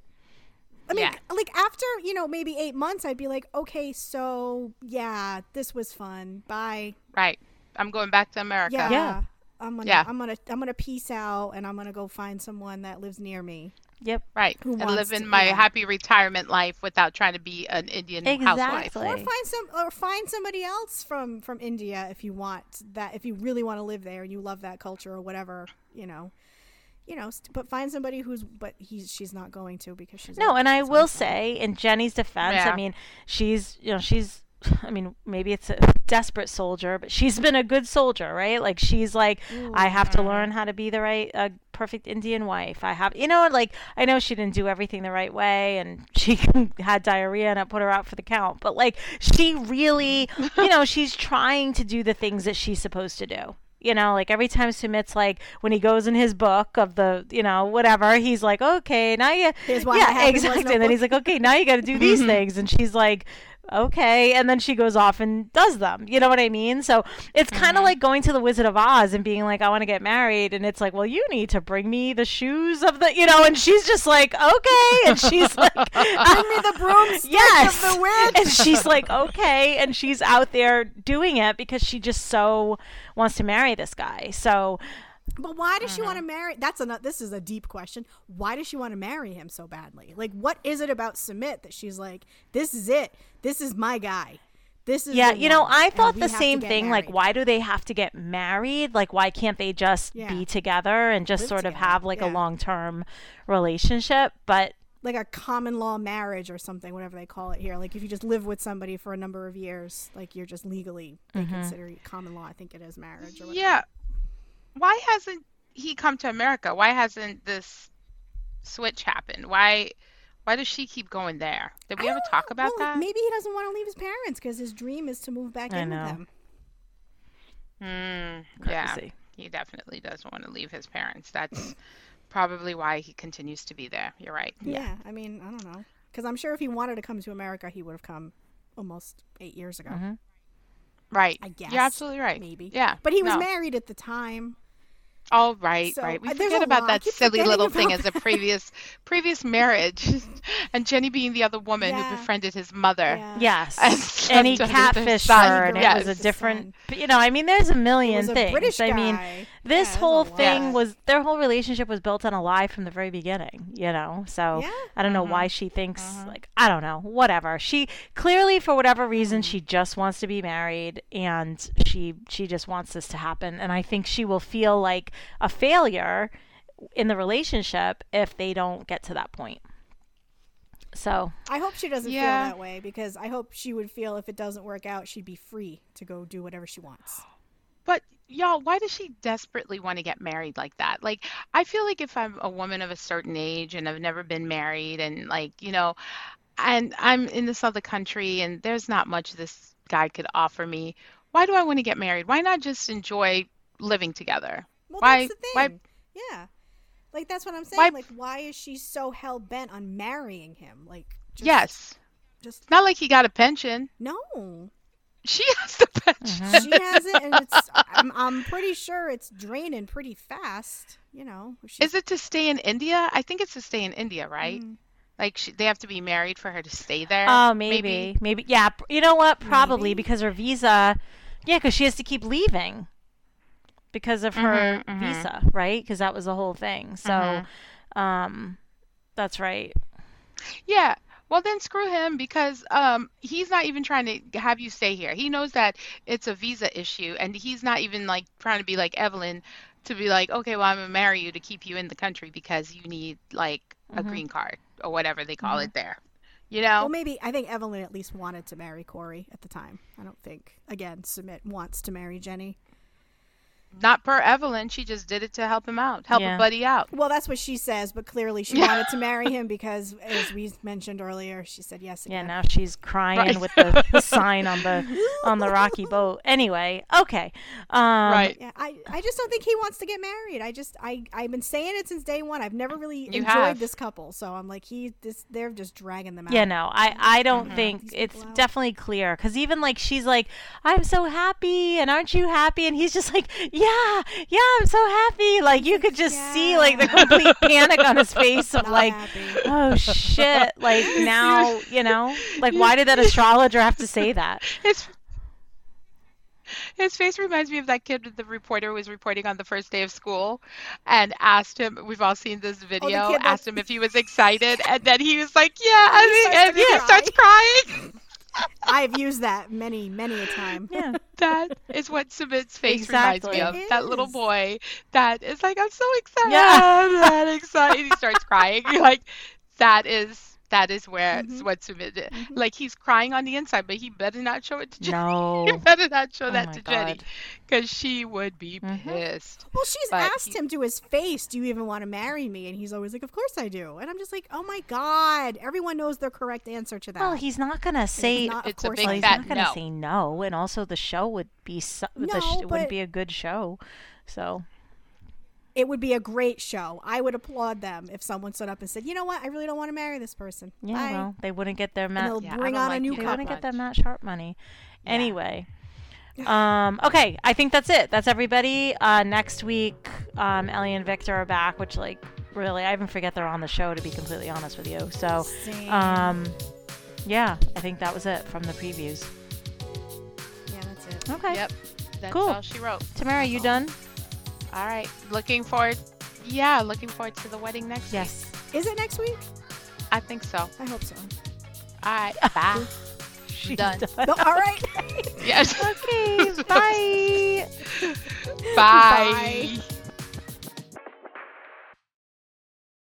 Speaker 1: I mean,
Speaker 2: Yeah.
Speaker 1: like after you know maybe eight months, I'd be like, okay, so yeah, this was fun. Bye.
Speaker 2: Right. I'm going back to America.
Speaker 1: Yeah.
Speaker 3: Yeah.
Speaker 1: I'm gonna,
Speaker 2: Yeah.
Speaker 1: I'm gonna, I'm gonna peace out, and I'm gonna go find someone that lives near me.
Speaker 3: Yep,
Speaker 2: Right.
Speaker 1: Who
Speaker 2: and
Speaker 1: wants
Speaker 2: live
Speaker 1: to-
Speaker 2: in my
Speaker 1: yeah.
Speaker 2: happy retirement life without trying to be an Indian housewife.
Speaker 3: exactly.
Speaker 1: Or find some, or find somebody else from from India if you want that. If you really want to live there and you love that culture or whatever, you know, you know. But find somebody who's, but he's, she's not going to because she's
Speaker 3: No, and I will say, in Jenny's defense,
Speaker 2: Yeah.
Speaker 3: I mean, she's, you know, she's, I mean, maybe it's a desperate soldier, but she's been a good soldier, right? Like, she's like, I have to learn how to be the right, uh, perfect Indian wife. I have, you know, like, I know she didn't do everything the right way and she had diarrhea and I put her out for the count, but like, she really, you know, she's trying to do the things that she's supposed to do. You know, like every time Sumit's like when he goes in his book of the, you know, whatever, he's like, okay, now you,
Speaker 1: Here's why
Speaker 3: yeah, exactly.
Speaker 1: no
Speaker 3: And then he's like, okay, now you got to do these things, and she's like, okay, and then she goes off and does them. You know what I mean? So it's kind of like going to the Wizard of Oz and being like, I want to get married, and it's like, well, you need to bring me the shoes of the, you know, and she's just like, okay, and she's like,
Speaker 1: Bring me the broomstick
Speaker 3: yes,
Speaker 1: of the witch.
Speaker 3: and she's like, okay, and she's out there doing it because she just so wants to marry this guy. So
Speaker 1: But why does she want
Speaker 3: Mm-hmm.
Speaker 1: to marry? That's a this is a deep question. Why does she want to marry him so badly? Like, what is it about Sumit that she's like, this is it. This is my guy. This is
Speaker 3: Yeah,
Speaker 1: the
Speaker 3: you know, I thought the same
Speaker 1: get
Speaker 3: thing. Like, why do they have to get married? Like, why can't they just
Speaker 1: Yeah.
Speaker 3: be together and just
Speaker 1: Live
Speaker 3: sort of have like a long term relationship? But
Speaker 1: like a common law marriage or something, whatever they call it here. Like if you just live with somebody for a number of years, like you're just legally they
Speaker 3: Mm-hmm.
Speaker 1: consider it common law. I think it is marriage. Or whatever.
Speaker 2: Yeah. Why hasn't he come to America? Why hasn't this switch happened? Why why does she keep going there? Did we
Speaker 1: I
Speaker 2: ever talk about
Speaker 1: Well,
Speaker 2: that?
Speaker 1: Maybe he doesn't want to leave his parents because his dream is to move back
Speaker 3: I
Speaker 1: in
Speaker 3: know.
Speaker 1: with them.
Speaker 2: Mm, yeah.
Speaker 3: Crazy.
Speaker 2: He definitely doesn't want to leave his parents. That's probably why he continues to be there. You're right.
Speaker 1: Yeah. I mean, I don't know. Because I'm sure if he wanted to come to America, he would have come almost eight years ago.
Speaker 3: Mm-hmm.
Speaker 2: Right.
Speaker 1: I guess.
Speaker 2: You're absolutely right.
Speaker 1: Maybe.
Speaker 2: Yeah.
Speaker 1: But he was
Speaker 2: no.
Speaker 1: married at the time.
Speaker 2: Oh, right,
Speaker 1: So,
Speaker 2: right. We
Speaker 1: uh,
Speaker 2: forget about that silly
Speaker 1: forgetting
Speaker 2: little thing
Speaker 1: about
Speaker 2: as a previous previous marriage, and Jenny being the other woman
Speaker 1: Yeah.
Speaker 2: who befriended his mother.
Speaker 1: Yeah.
Speaker 3: yes,
Speaker 2: And
Speaker 3: and he
Speaker 2: slept under their
Speaker 3: catfished her, and it was a different. But, you know, I mean, there's a million
Speaker 1: was a
Speaker 3: things.
Speaker 1: British
Speaker 3: I mean, this
Speaker 1: Yeah, there's a
Speaker 3: whole
Speaker 1: lot.
Speaker 3: thing was their whole relationship was built on a lie from the very beginning. You know, so
Speaker 1: Yeah.
Speaker 3: I don't know why mm-hmm. she thinks mm-hmm. like I don't know, whatever. She clearly, for whatever reason, mm-hmm. she just wants to be married, and she she just wants this to happen. And I think she will feel like a failure in the relationship if they don't get to that point. So
Speaker 1: I hope she doesn't
Speaker 2: Yeah.
Speaker 1: feel that way because I hope she would feel if it doesn't work out, she'd be free to go do whatever she wants.
Speaker 2: But y'all, why does she desperately want to get married like that? Like, I feel like if I'm a woman of a certain age and I've never been married and like, you know, and I'm in this other country and there's not much this guy could offer me, why do I want to get married? Why not just enjoy living together?
Speaker 1: Well,
Speaker 2: Why-
Speaker 1: that's the thing.
Speaker 2: why-
Speaker 1: Yeah. Like that's what I'm saying.
Speaker 2: Why-
Speaker 1: Like why is she so hell bent on marrying him? Like just,
Speaker 2: yes.
Speaker 1: just
Speaker 2: Not like he got a pension.
Speaker 1: no.
Speaker 2: She has the pension.
Speaker 3: Mhm.
Speaker 1: she has it, and it's. I'm, I'm pretty sure it's draining pretty fast. You know. if
Speaker 2: Is it to stay in India? I think it's to stay in India, right?
Speaker 1: Mm.
Speaker 2: Like she, they have to be married for her to stay there.
Speaker 3: Oh, maybe, maybe, Yeah, you know what? Probably
Speaker 1: Maybe.
Speaker 3: because her visa. Yeah, because she has to keep leaving because of her
Speaker 2: Mhm, mhm.
Speaker 3: visa, right? Because that was the whole thing. So,
Speaker 2: Mhm.
Speaker 3: um, that's right.
Speaker 2: Yeah. Well, then screw him because um, he's not even trying to have you stay here. He knows that it's a visa issue, and he's not even like trying to be like Evelyn to be like, okay, well, I'm gonna marry you to keep you in the country because you need like a
Speaker 3: Mhm.
Speaker 2: green card or whatever they call
Speaker 3: Mhm.
Speaker 2: it there. You know?
Speaker 1: Well, maybe I think Evelyn at least wanted to marry Corey at the time. I don't think again Sumit wants to marry Jenny.
Speaker 2: Not per Evelyn. She just did it to help him out, help
Speaker 3: Yeah.
Speaker 2: a buddy out.
Speaker 1: Well, that's what she says, but clearly she
Speaker 2: Yeah.
Speaker 1: wanted to marry him because, as we mentioned earlier, she said yes
Speaker 3: Yeah, now she's crying
Speaker 2: Right.
Speaker 3: with the, the sign on the on the rocky boat. Anyway, okay. Um,
Speaker 2: right.
Speaker 1: Yeah, I, I just don't think he wants to get married. I just I I've been saying it since day one. I've never really
Speaker 2: You
Speaker 1: enjoyed
Speaker 2: have.
Speaker 1: this couple, so I'm like he this they're just dragging them out.
Speaker 3: Yeah, no, I, I don't
Speaker 2: Mhm.
Speaker 3: think
Speaker 1: These
Speaker 3: it's
Speaker 1: out.
Speaker 3: definitely clear because even like she's like, I'm so happy, and aren't you happy? And he's just like, Yeah, yeah, I'm so happy. Like you could just see like the complete panic on his face of
Speaker 1: Not
Speaker 3: like,
Speaker 1: happy.
Speaker 3: oh shit, like now you know, like why did that astrologer have to say that?
Speaker 2: His his face reminds me of that kid the reporter who was reporting on the first day of school and asked him we've all seen this oh, video
Speaker 1: kid that-
Speaker 2: asked him if he was excited and then he was like yeah
Speaker 1: And he
Speaker 2: he,
Speaker 1: starts
Speaker 2: and he starts crying
Speaker 1: I've used that many many a time.
Speaker 3: Yeah,
Speaker 2: that is what Sumit's face reminds me of.
Speaker 1: It
Speaker 2: that little boy that is like i'm so excited.
Speaker 3: Yeah.
Speaker 2: that excited he starts crying. You're like that is that is where
Speaker 1: Mhm.
Speaker 2: what Sumit did.
Speaker 1: Mhm.
Speaker 2: like he's crying on the inside but he better not show it to Jenny
Speaker 3: no.
Speaker 2: he better not show
Speaker 3: Oh
Speaker 2: that
Speaker 3: my
Speaker 2: to Jenny because she would be
Speaker 3: Mhm.
Speaker 2: pissed.
Speaker 1: Well, she's
Speaker 2: But
Speaker 1: asked
Speaker 2: he-
Speaker 1: him to his face, "Do you even want to marry me?" And he's always like, "Of course I do." And I'm just like, "Oh my god!" Everyone knows the correct answer to that.
Speaker 3: Well, he's not gonna say.
Speaker 1: not, of
Speaker 2: It's a
Speaker 1: course
Speaker 2: big
Speaker 3: well,
Speaker 1: I
Speaker 3: he's not gonna
Speaker 2: no.
Speaker 3: say no, and also the show would be so, the sh-
Speaker 1: No,
Speaker 3: it wouldn't be a good show. So
Speaker 1: It would be a great show. I would applaud them if someone stood up and said, "You know what? I really don't want to marry this person."
Speaker 3: yeah,
Speaker 1: Bye."
Speaker 3: well, they wouldn't get their Matt.
Speaker 1: they'll
Speaker 2: Yeah,
Speaker 1: bring
Speaker 2: don't
Speaker 1: on a new
Speaker 3: They wouldn't get
Speaker 2: much.
Speaker 3: that Matt Sharp money.
Speaker 2: Yeah.
Speaker 3: Anyway. Um, okay, I think that's it. That's everybody. Uh, next week, um, Ellie and Victor are back, which, like, really, I even forget they're on the show, to be completely honest with you. So, um, yeah, I think that was it from the previews.
Speaker 1: yeah, that's it.
Speaker 3: Okay.
Speaker 2: Yep. That's
Speaker 3: Cool.
Speaker 2: all she wrote.
Speaker 3: Tamara, you done?
Speaker 2: All right. Looking forward. Yeah, looking forward to the wedding next
Speaker 3: Yes.
Speaker 1: Is it next week?
Speaker 2: week. I think so.
Speaker 1: I hope so.
Speaker 2: All right. Bye.
Speaker 3: She's
Speaker 2: done.
Speaker 1: No, all right.
Speaker 2: yes.
Speaker 3: Okay, bye.
Speaker 2: Bye.
Speaker 1: Bye.